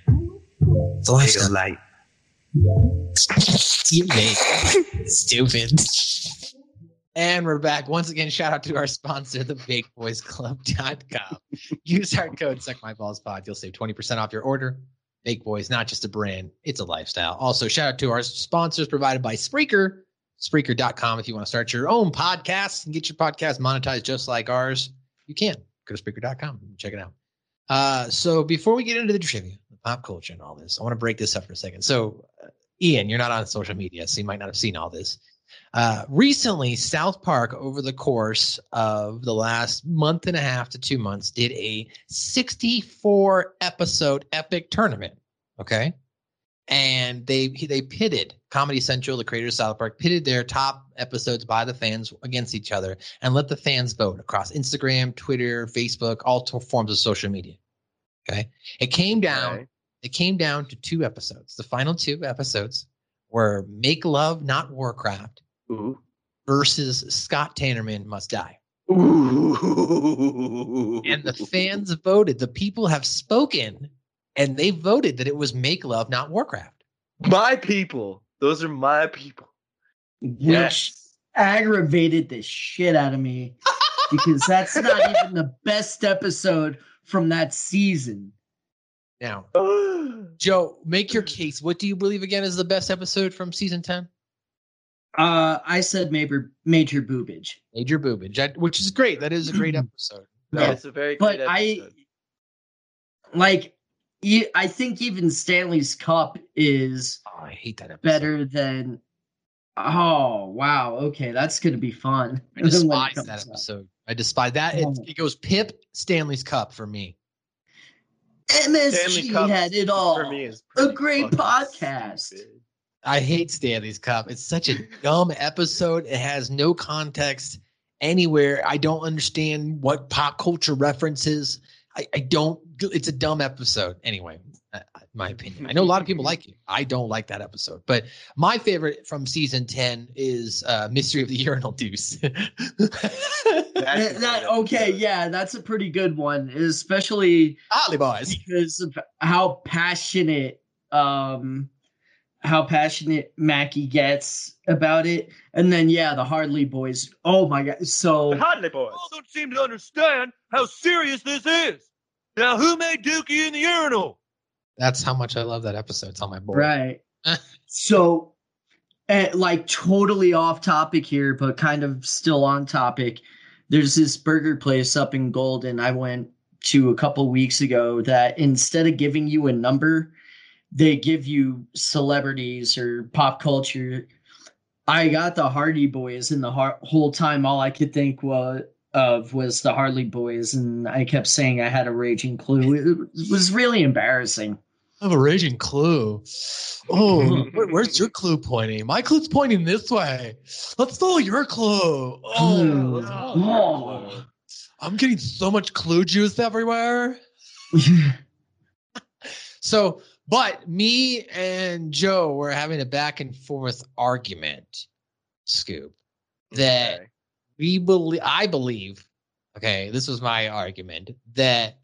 It's a lifestyle. light. You made stupid. And we're back. Once again, shout out to our sponsor, the BakedBoysClub.com. Use our code SuckMyBallsPod. You'll save 20% off your order. Baked Boys, not just a brand, it's a lifestyle. Also, shout out to our sponsors provided by Spreaker, Spreaker.com. If you want to start your own podcast and get your podcast monetized just like ours, you can. Go to Spreaker.com and check it out. Uh, so before we get into the trivia, pop culture and all this, I want to break this up for a second. So, uh, Ian, you're not on social media, so you might not have seen all this. Uh, recently, South Park, over the course of the last month and a half to two months, did a 64 episode epic tournament. Okay. And they they pitted Comedy Central, the creators of South Park, pitted their top episodes by the fans against each other and let the fans vote across Instagram, Twitter, Facebook, all forms of social media. Okay. It came down, Okay. it came down to two episodes. The final two episodes were Make Love, Not Warcraft versus Scott Tenorman Must Die. And the fans voted. The people have spoken and they voted that it was Make Love, not Warcraft. My people. Those are my people. which aggravated the shit out of me because that's not even the best episode from that season. Now, Joe, make your case. What do you believe again is the best episode from season 10? Uh, I said major major boobage. Major Boobage, that- which is great. That is a great episode. No, it's a very but great I episode. like. I think even Stanley's Cup is Oh, I hate that episode. better than. Oh wow! Okay, that's gonna be fun. I despise that out. episode. I despise that. It, Oh. it goes Pip, Stanley's Cup for me. Stanley MSG had it all. for me is A great podcast. stupid. I hate Stanley's Cup. It's such a dumb episode. It has no context anywhere. I don't understand what pop culture references. I, I don't. It's a dumb episode. Anyway, uh, my opinion. I know a lot of people like it. I don't like that episode. But my favorite from season ten is uh, Mystery of the Urinal Deuce. That- that- okay, yeah, that's a pretty good one, especially Holly boys. because of how passionate um how passionate Mackey gets about it. And then yeah, the Hardley boys. Oh my god. So Hardly boys. People don't seem to understand how serious this is. Now, who made Dookie in the urinal? That's how much I love that episode. It's on my board. right. so eh, like totally off topic here, but kind of still on topic. There's this burger place up in Golden I went to a couple weeks ago that instead of giving you a number, they give you celebrities or pop culture. I got the Hardy Boys, and the har- whole time all I could think was of was the Harley Boys, and I kept saying I had a raging clue. It was really embarrassing. I have a raging clue. Oh, mm-hmm. where- where's your clue pointing? My clue's pointing this way. Let's follow your clue. Oh, let's mm-hmm. follow your Oh. I'm getting so much clue juice everywhere. So, but me and Joe were having a back and forth argument, Scoop, that Okay. We believe, I believe, okay, this was my argument that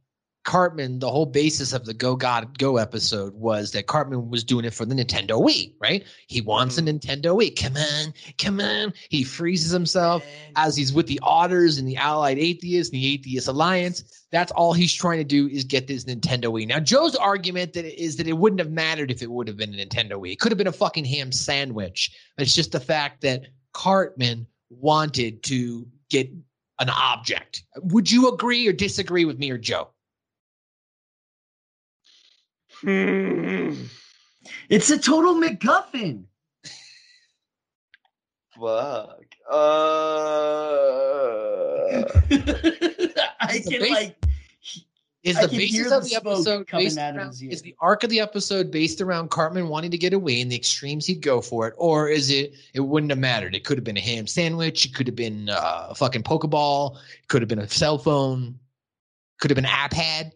Cartman, the whole basis of the Go God Go episode was that Cartman was doing it for the Nintendo Wii, right? He wants a mm-hmm. Nintendo Wii. Come on, come on. He freezes himself as he's with the Otters and the Allied Atheists and the Atheist Alliance. That's all he's trying to do is get this Nintendo Wii. Now, Joe's argument that is that it wouldn't have mattered if it would have been a Nintendo Wii. It could have been a fucking ham sandwich. It's just the fact that Cartman wanted to get an object. Would you agree or disagree with me or Joe? Hmm. It's a total MacGuffin. Fuck. Uh, I can like Is the basis hear of the the episode coming based out of around, his ear. is the arc of the episode based around Cartman wanting to get away and the extremes he'd go for it, or is it it wouldn't have mattered? It could have been a ham sandwich, it could have been uh, a fucking pokeball, it could have been a cell phone, could have been an iPad.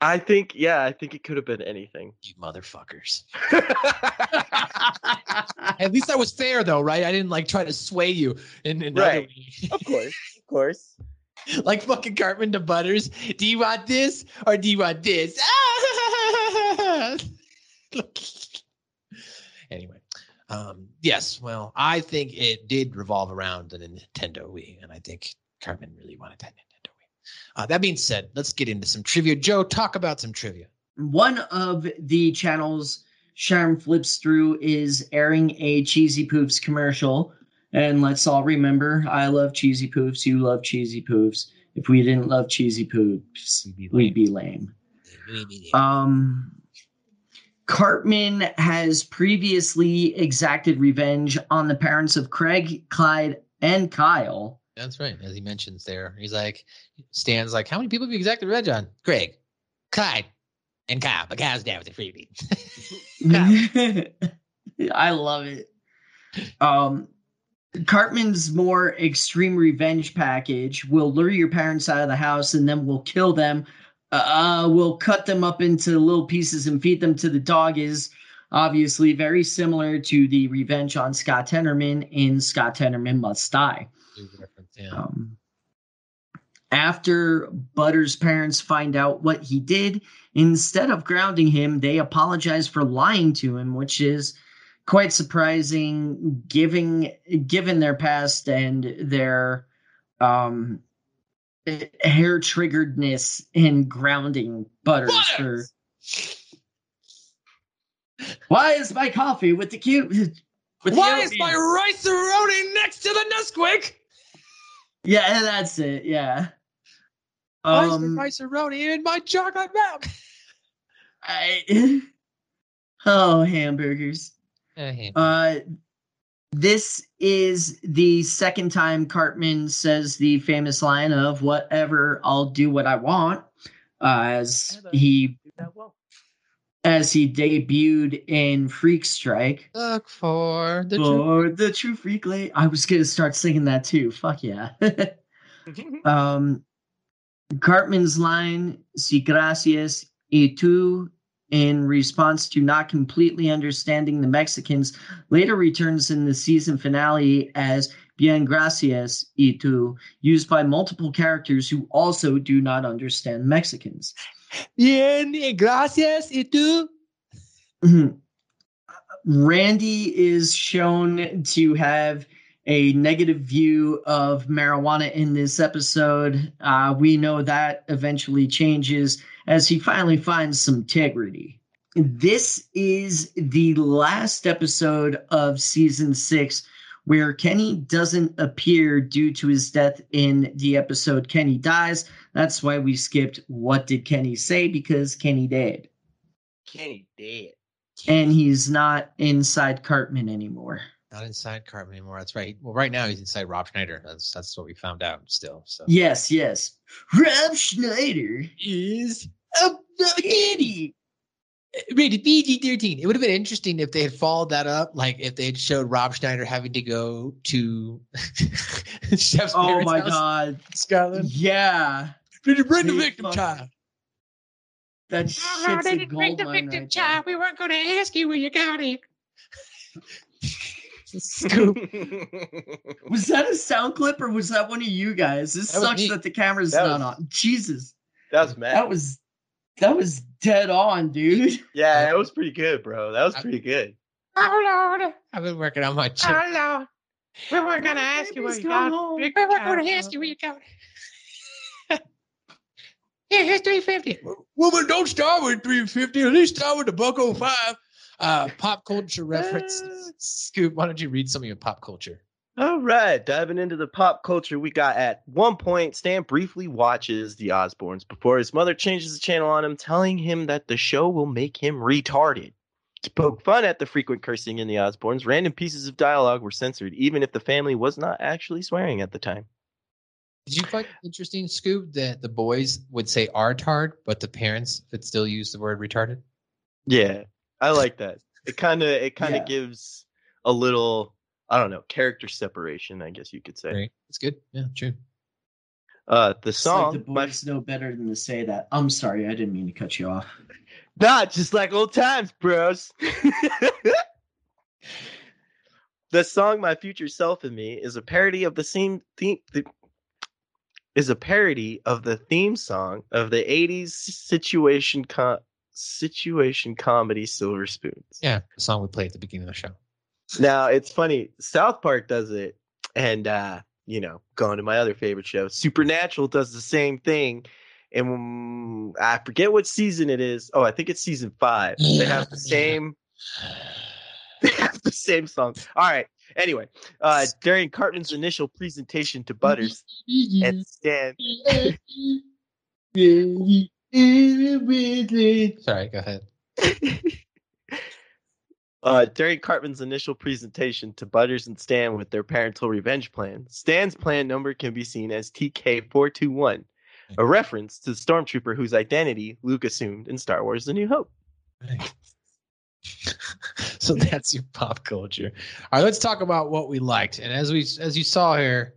I think, yeah, I think it could have been anything. You motherfuckers. At least I was fair though, right? I didn't like try to sway you in, in other Right. of course, of course. like fucking Cartman to Butters. Do you want this or do you want this? anyway, Um, yes, well, I think it did revolve around the Nintendo Wii, and I think Cartman really wanted that Nintendo Wii. Uh, that being said, let's get into some trivia. Joe, talk about some trivia. One of the channels Sharon flips through is airing a Cheesy Poofs commercial. And let's all remember I love Cheesy Poofs. You love Cheesy Poofs. If we didn't love Cheesy Poofs, we'd be lame. Um, Cartman has previously exacted revenge on the parents of Craig, Clyde, and Kyle. That's right. As he mentions there, he's like, Stan's like, how many people have you exacted revenge on? Craig, Clyde, and Kyle. But Kyle's down with the freebie. I love it. Um, Cartman's more extreme revenge package will lure your parents out of the house and then we'll kill them. Uh, we'll cut them up into little pieces and feed them to the dog is obviously very similar to the revenge on Scott Tenorman in Scott Tenorman Must Die. Um, after Butter's parents find out what he did, instead of grounding him, they apologize for lying to him, which is quite surprising given given their past and their um hair triggeredness in grounding butters, for why is my coffee with the cute with Why is my rice roni next to the Nesquik? Yeah, that's it. Yeah. Why is the rice roni in my chocolate milk? I, oh, hamburgers. Uh, this is the second time Cartman says the famous line of "whatever, I'll do what I want," uh, as he as he debuted in Freak Strike. Look for the for true- the true freak lady. I was gonna start singing that too. Fuck yeah. um, Cartman's line, "Si gracias y tú," in response to not completely understanding the Mexicans, later returns in the season finale as "Bien gracias y tú," used by multiple characters who also do not understand Mexicans. Bien, gracias, y tú? Mhm. Randy is shown to have a negative view of marijuana in this episode. Uh, we know that eventually changes as he finally finds some integrity. This is the last episode of season six where Kenny doesn't appear due to his death in the episode Kenny Dies. That's why we skipped What Did Kenny Say? because Kenny dead. Kenny dead. And he's not inside Cartman anymore. Not inside Cartman anymore. That's right. Well, right now he's inside Rob Schneider. That's that's what we found out still. So Yes, yes. Rob Schneider is a kitty. rated PG thirteen. It would have been interesting if they had followed that up, like if they had showed Rob Schneider having to go to Chef's Oh parents' my house god. Scotland. Yeah. Did you bring the victim fuck- child? That No, shit's they a didn't bring the mine victim right child. We weren't going to ask you where you got it. Scoop. Was that a sound clip or was that one of you guys? This That sucks that the camera's That not was- on. Jesus. That was mad. That was that was dead on, dude. yeah, it was pretty good, bro. That was pretty good. Oh, Lord. I've been working on my chip. Oh, Lord. We weren't going to ask you where you gone got home. We weren't going to ask you where you got it. Here, here's 350. Woman, don't start with 350. At least start with the buck 05. Uh, pop culture reference. Scoop, why don't you read some of your pop culture? All right, diving into the pop culture, we got at one point, Stan briefly watches The Osbournes before his mother changes the channel on him, telling him that the show will make him retarded. To poke fun at the frequent cursing in The Osbournes, random pieces of dialogue were censored, even if the family was not actually swearing at the time. Did you find it interesting, Scoop, that the boys would say artard, but the parents would still use the word retarded? Yeah, I like that. It kind of it kind of Yeah. gives a little I don't know character separation, I guess you could say. Right. It's good. Yeah, true. Uh, the It's like song, the my boys know better than to say that. I'm sorry, I didn't mean to cut you off. Not just like old times, bros. the song "My Future Self and Me" is a parody of the same theme. The, is a parody of the theme song of the '80s situation co- situation comedy Silver Spoons. Yeah, the song we play at the beginning of the show. Now it's funny. South Park does it, and uh, you know, going to my other favorite show, Supernatural does the same thing. And I forget what season it is. Oh, I think it's season five. They have the same. They have the same song. All right. Anyway, uh, during Cartman's initial presentation to Butters and Stan, Sorry, go ahead. Uh, during Cartman's initial presentation to Butters and Stan with their parental revenge plan, Stan's plan number can be seen as TK421, a reference to the stormtrooper whose identity Luke assumed in Star Wars The New Hope. so that's your pop culture. All right, let's talk about what we liked. And as we as you saw here,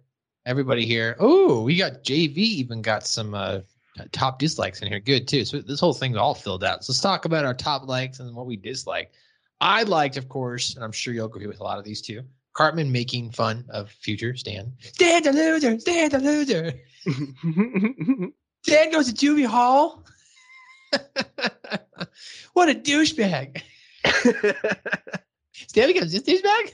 everybody here, oh, we got JV even got some uh top dislikes in here. Good too. So this whole thing's all filled out. So let's talk about our top likes and what we dislike. I liked, of course, and I'm sure you'll agree with a lot of these too. Cartman making fun of future Stan. Stan the loser, Stan the loser. Stan goes to juvie hall. what a douchebag. Stan becomes this douchebag.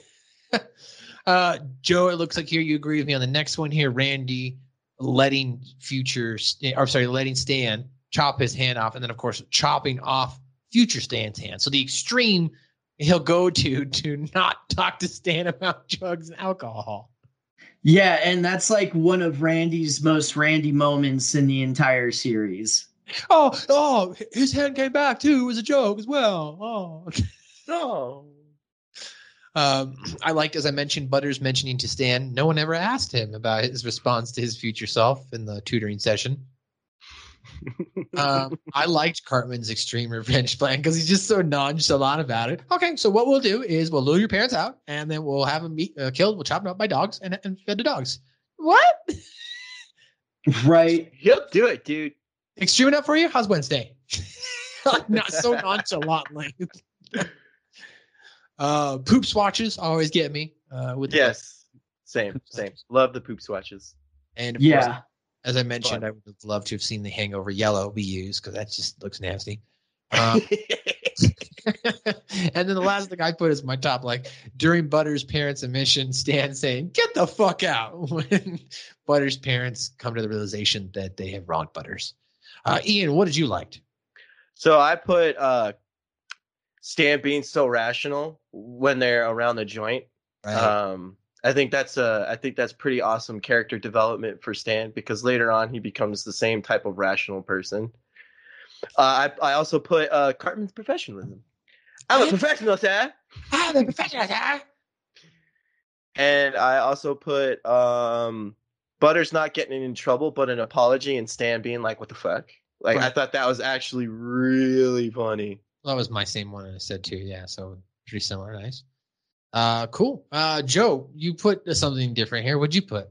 uh, Joe, it looks like here you agree with me on the next one here. Randy letting future, or sorry, letting Stan chop his hand off, and then of course chopping off future Stan's hand. So the extreme he'll go to to not talk to Stan about drugs and alcohol. Yeah, and that's like one of Randy's most Randy moments in the entire series. Oh, oh, his hand came back too. It was a joke as well. Oh, no. Um, I liked, as I mentioned, Butters mentioning to Stan, no one ever asked him about his response to his future self in the tutoring session. Um, I liked Cartman's extreme revenge plan because he's just so nonchalant about it. Okay, so what we'll do is we'll lure your parents out, and then we'll have them meet, uh, killed. We'll chop them up by dogs and, and fed to dogs. What? Right. He'll do it, dude. Extreme enough for you? How's Wednesday? Not so nonchalantly. uh, poop swatches always get me. Uh, with the- Yes. Same, same. Love the poop swatches. and of Yeah. course, as I mentioned, I would have loved to have seen the Hangover yellow be used because that just looks nasty. Um, and then the last thing I put is my top like during Butter's parents' admission, Stan saying, "Get the fuck out!" when Butter's parents come to the realization that they have wronged Butters. Uh, Ian, what did you like? So I put uh Stan being so rational when they're around the joint. Um I think that's uh I think that's pretty awesome character development for Stan because later on he becomes the same type of rational person. Uh, I I also put uh Cartman's professionalism. I'm a professional, sir. I'm a professional, sir. And I also put um Butters not getting in trouble, but an apology and Stan being like, "What the fuck?" Like I thought that was actually really funny. Well, that was my same one I said too. Yeah, so pretty similar. Nice. Uh, cool. Uh, Joe, you put something different here. What'd you put?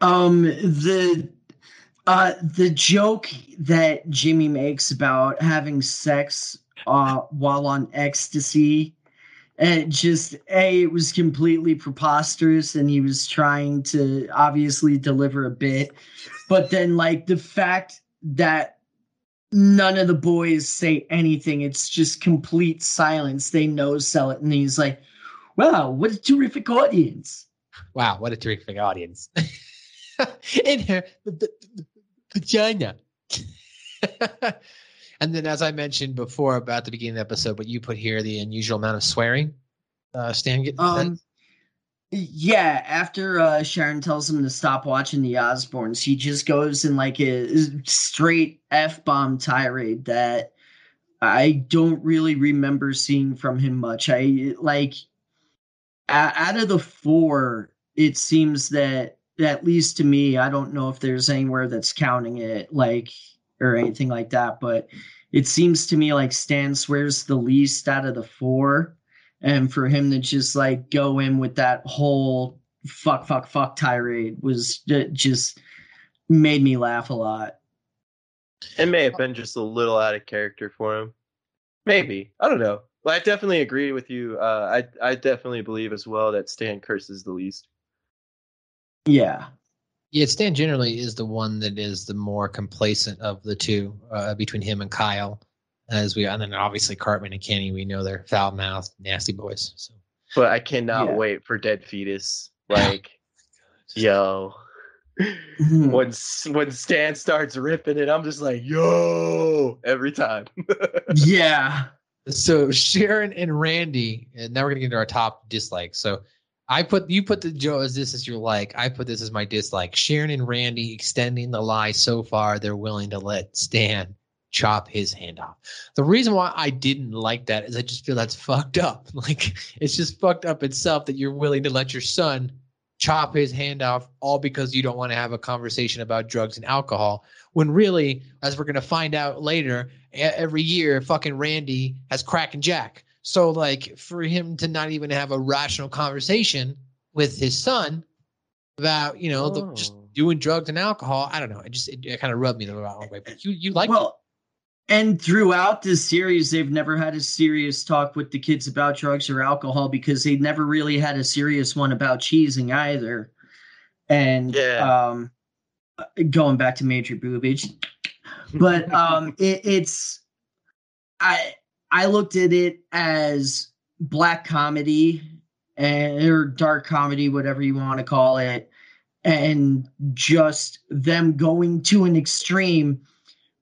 Um, the uh the joke that Jimmy makes about having sex uh while on ecstasy, and just a it was completely preposterous, and he was trying to obviously deliver a bit, but then like the fact that none of the boys say anything, it's just complete silence. They no sell it, and he's like, "Wow, what a terrific audience!" Wow, what a terrific audience. In her v- v- v- vagina. and then, as I mentioned before about the beginning of the episode, what you put here, the unusual amount of swearing. Uh, Stan get Um, yeah, after uh, Sharon tells him to stop watching the Osbournes, he just goes in like a straight f bomb tirade that I don't really remember seeing from him much. I like out of the four, it seems that at least to me, I don't know if there's anywhere that's counting it like or anything like that, but it seems to me like Stan swears the least out of the four and for him to just like go in with that whole fuck fuck fuck tirade was just made me laugh a lot It may have been just a little out of character for him. Maybe. I don't know. But I definitely agree with you. Uh, I I definitely believe as well that Stan curses the least. yeah Yeah, Stan generally is the one that is the more complacent of the two uh, between him and Kyle. As we and then obviously Cartman and Kenny, we know they're foul mouthed, nasty boys. So but I cannot Yeah. wait for Dead Fetus. Like, yo, Mm-hmm. when when Stan starts ripping it, I'm just like, yo, every time. yeah. So Sharon and Randy, and now we're gonna get into our top dislikes. So I put you put the Joe as this is your like. I put this as my dislike. Sharon and Randy extending the lie so far they're willing to let Stan chop his hand off. The reason why I didn't like that is I just feel that's fucked up. Like it's just fucked up itself that you're willing to let your son chop his hand off all because you don't want to have a conversation about drugs and alcohol when really as we're going to find out later every year fucking randy has crack and jack. So like for him to not even have a rational conversation with his son about you know the, just oh. doing drugs and alcohol i don't know. It just it, it kind of rubbed me the wrong way but you you like well, and throughout this series, they've never had a serious talk with the kids about drugs or alcohol because they never really had a serious one about cheesing either. And um, going back to major boobage, but um, it, it's I I looked at it as black comedy and or dark comedy, whatever you want to call it, and just them going to an extreme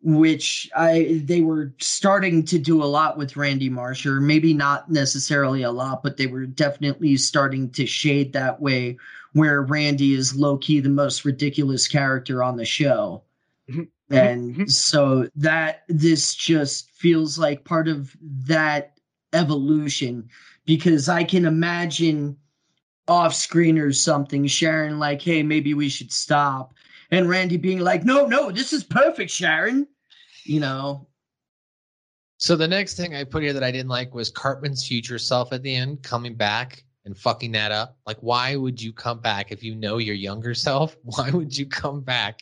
which I they were starting to do a lot with Randy Marsh, or maybe not necessarily a lot, but they were definitely starting to shade that way, where Randy is low key the most ridiculous character on the show. Mm-hmm. Mm-hmm. and mm-hmm. so that this just feels like part of that evolution because I can imagine off screen or something, Sharon like, hey, maybe we should stop. And Randy being like, no, no, this is perfect, Sharon. You know, So the next thing I put here that I didn't like was Cartman's future self at the end coming back and fucking that up. Like, why would you come back if you know your younger self? Why would you come back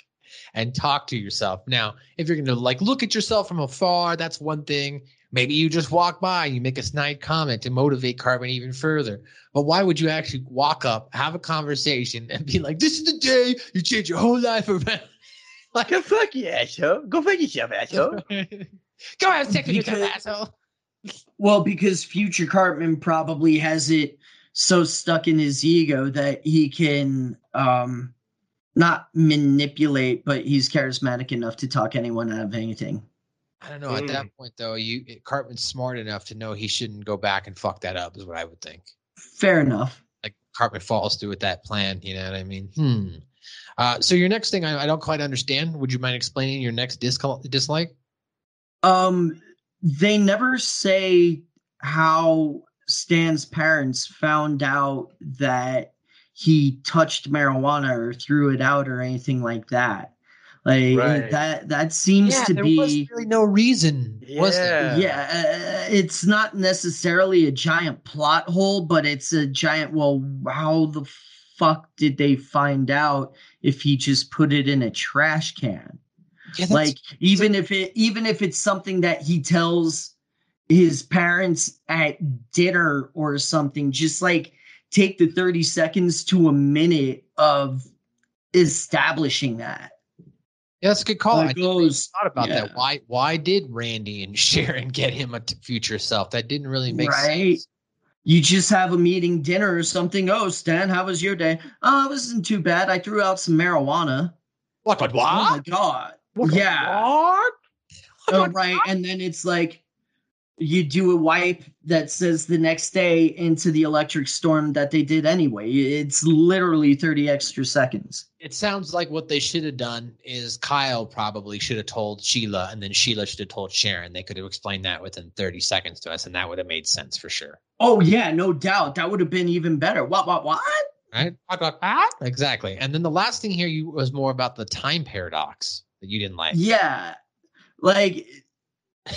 and talk to yourself? Now, if you're gonna like look at yourself from afar, that's one thing. Maybe you just walk by, and you make a snide comment to motivate Cartman even further. But why would you actually walk up, have a conversation, and be like, "This is the day you change your whole life around"? like, go fuck you, asshole. Go fuck yourself, asshole. Go have sex with yourself, asshole. well, because future Cartman probably has it so stuck in his ego that he can um not manipulate, but he's charismatic enough to talk anyone out of anything. I don't know. At Mm. that point, though, you Cartman's smart enough to know he shouldn't go back and fuck that up. Is what I would think. Fair enough. Like Cartman falls through with that plan. You know what I mean? Hmm. Uh, so your next thing, I, I don't quite understand. Would you mind explaining your next dis- dislike? Um, they never say how Stan's parents found out that he touched marijuana or threw it out or anything like that. Like Right. that that seems Yeah, to there be was really no reason. Was there? yeah, uh, it's not necessarily a giant plot hole, but it's a giant. Well, how the fuck did they find out if he just put it in a trash can? Yeah, like even if it even if it's something that he tells his parents at dinner or something, just like take the thirty seconds to a minute of establishing that. Yeah, that's a good call. I Like never even those- thought about yeah. that. Why? Why did Randy and Sharon get him a t- future self? That didn't really make right? sense. You just have a meeting, dinner, or something. Oh, Stan, how was your day? Oh, it wasn't too bad. I threw out some marijuana. What? What? Oh my god! yeah. What? Oh, right. And then it's like you do a wipe that says the next day into the electric storm that they did anyway. It's literally 30 extra seconds. It sounds like what they should have done is Kyle probably should have told Sheila, and then Sheila should have told Sharon. They could have explained that within 30 seconds to us, and that would have made sense for sure. Oh, yeah, no doubt. That would have been even better. What, what, what? Right? Exactly. And then the last thing here you was more about the time paradox that you didn't like. Yeah. Like,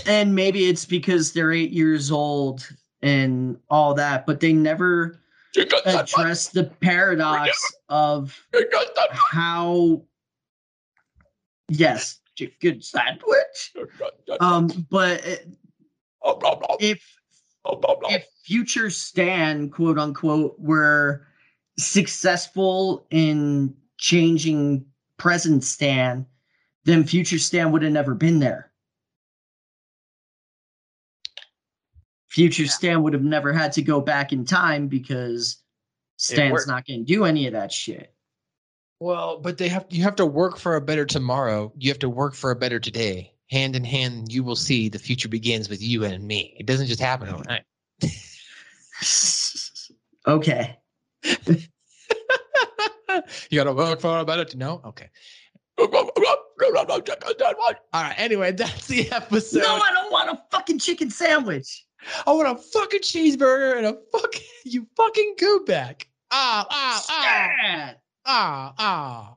and maybe it's because they're eight years old and all that, but they never address the paradox of how. Yes, chicken sandwich. Um, but if if future Stan, quote unquote, were successful in changing present Stan, then future Stan would have never been there. Future Stan would have never had to go back in time because Stan's not going to do any of that shit. Well, but they have you have to work for a better tomorrow. You have to work for a better today. Hand in hand, you will see the future begins with you and me. It doesn't just happen overnight. Okay. You gotta work for a better to know. Okay. All right. Anyway, that's the episode. No, I don't want a fucking chicken sandwich. I want a fucking cheeseburger and a fucking you fucking go back. Ah, ah, ah. Ah, ah.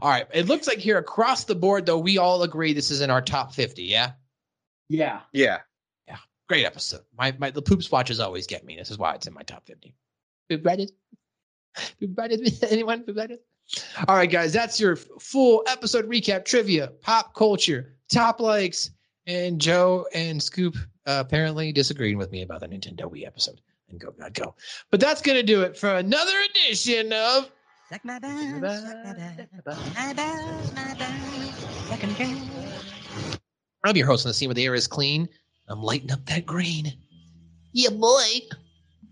All right. It looks like here across the board, though, we all agree this is in our top 50, yeah? Yeah. Yeah. Yeah. Great episode. My my the poops watches always get me. This is why it's in my top 50. Poop Reddit? Poop Reddit? Anyone? Poop Reddit? All right, guys, that's your full episode recap, trivia, pop culture, top likes, and Joe and Scoop uh, apparently disagreeing with me about the Nintendo Wii episode. And go, God, go. But that's going to do it for another edition of Suck my balls, my balls, my balls, my balls, suck 'em dry. I'm your host on the scene where the air is clean. I'm lighting up that green. Yeah, boy.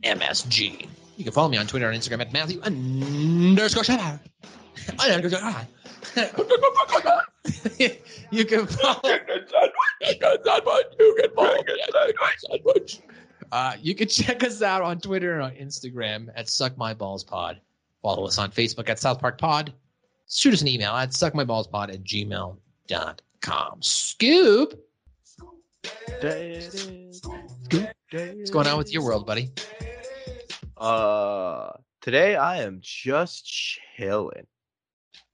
MSG. You can follow me on Twitter and Instagram at Matthew underscore Shepard. Underscore. you can follow. Uh, you can check us out on Twitter and on Instagram at Suck My Balls Pod. Follow us on Facebook at South Park Pod. Shoot us an email at suckmyballspod at gmail.com. Scoop. What's going on with your world, buddy? Uh, today I am just chilling.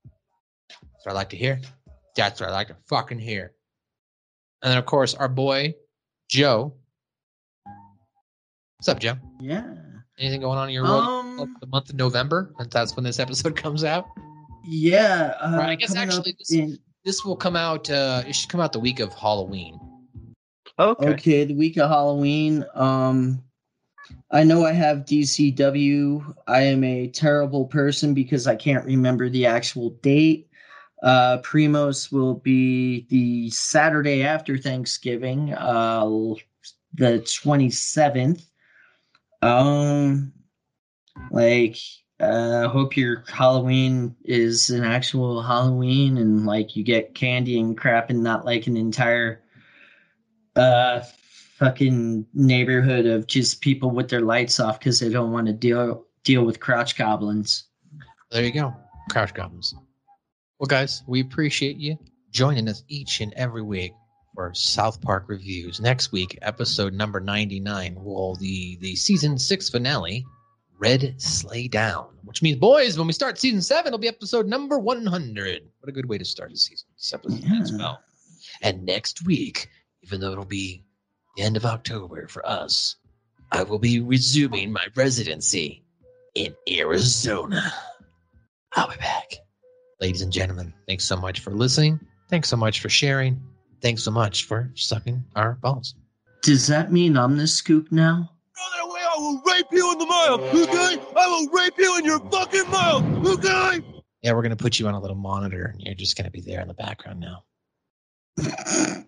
That's what I like to hear. That's what I like to fucking hear. And then, of course, our boy, Joe. What's up, Joe? Yeah. Anything going on in your world? Um, the month of November, and that's when this episode comes out. Yeah. Uh, Right, I guess actually this, in- this will come out. Uh, it should come out the week of Halloween. Okay. Okay, the week of Halloween. Um I know I have DCW. I am a terrible person because I can't remember the actual date. Uh Primos will be the Saturday after Thanksgiving, uh the 27th. Um like uh hope your Halloween is an actual Halloween and like you get candy and crap and not like an entire uh fucking neighborhood of just people with their lights off because they don't want to deal deal with crouch goblins. There you go, Crouch Goblins. Well, guys, we appreciate you joining us each and every week for South Park reviews. Next week, episode number ninety-nine, will the the season six finale, Red Sleigh Down, which means, boys, when we start season seven, it'll be episode number one hundred. What a good way to start a season. Simple as well. And next week, even though it'll be the end of October for us, I will be resuming my residency in Arizona. I'll be back. Ladies and gentlemen, thanks so much for listening. Thanks so much for sharing. Thanks so much for sucking our balls. Does that mean I'm the scoop now? I will rape you in the mouth, okay? I will rape you in your fucking mouth, okay? Yeah, we're going to put you on a little monitor and you're just going to be there in the background now.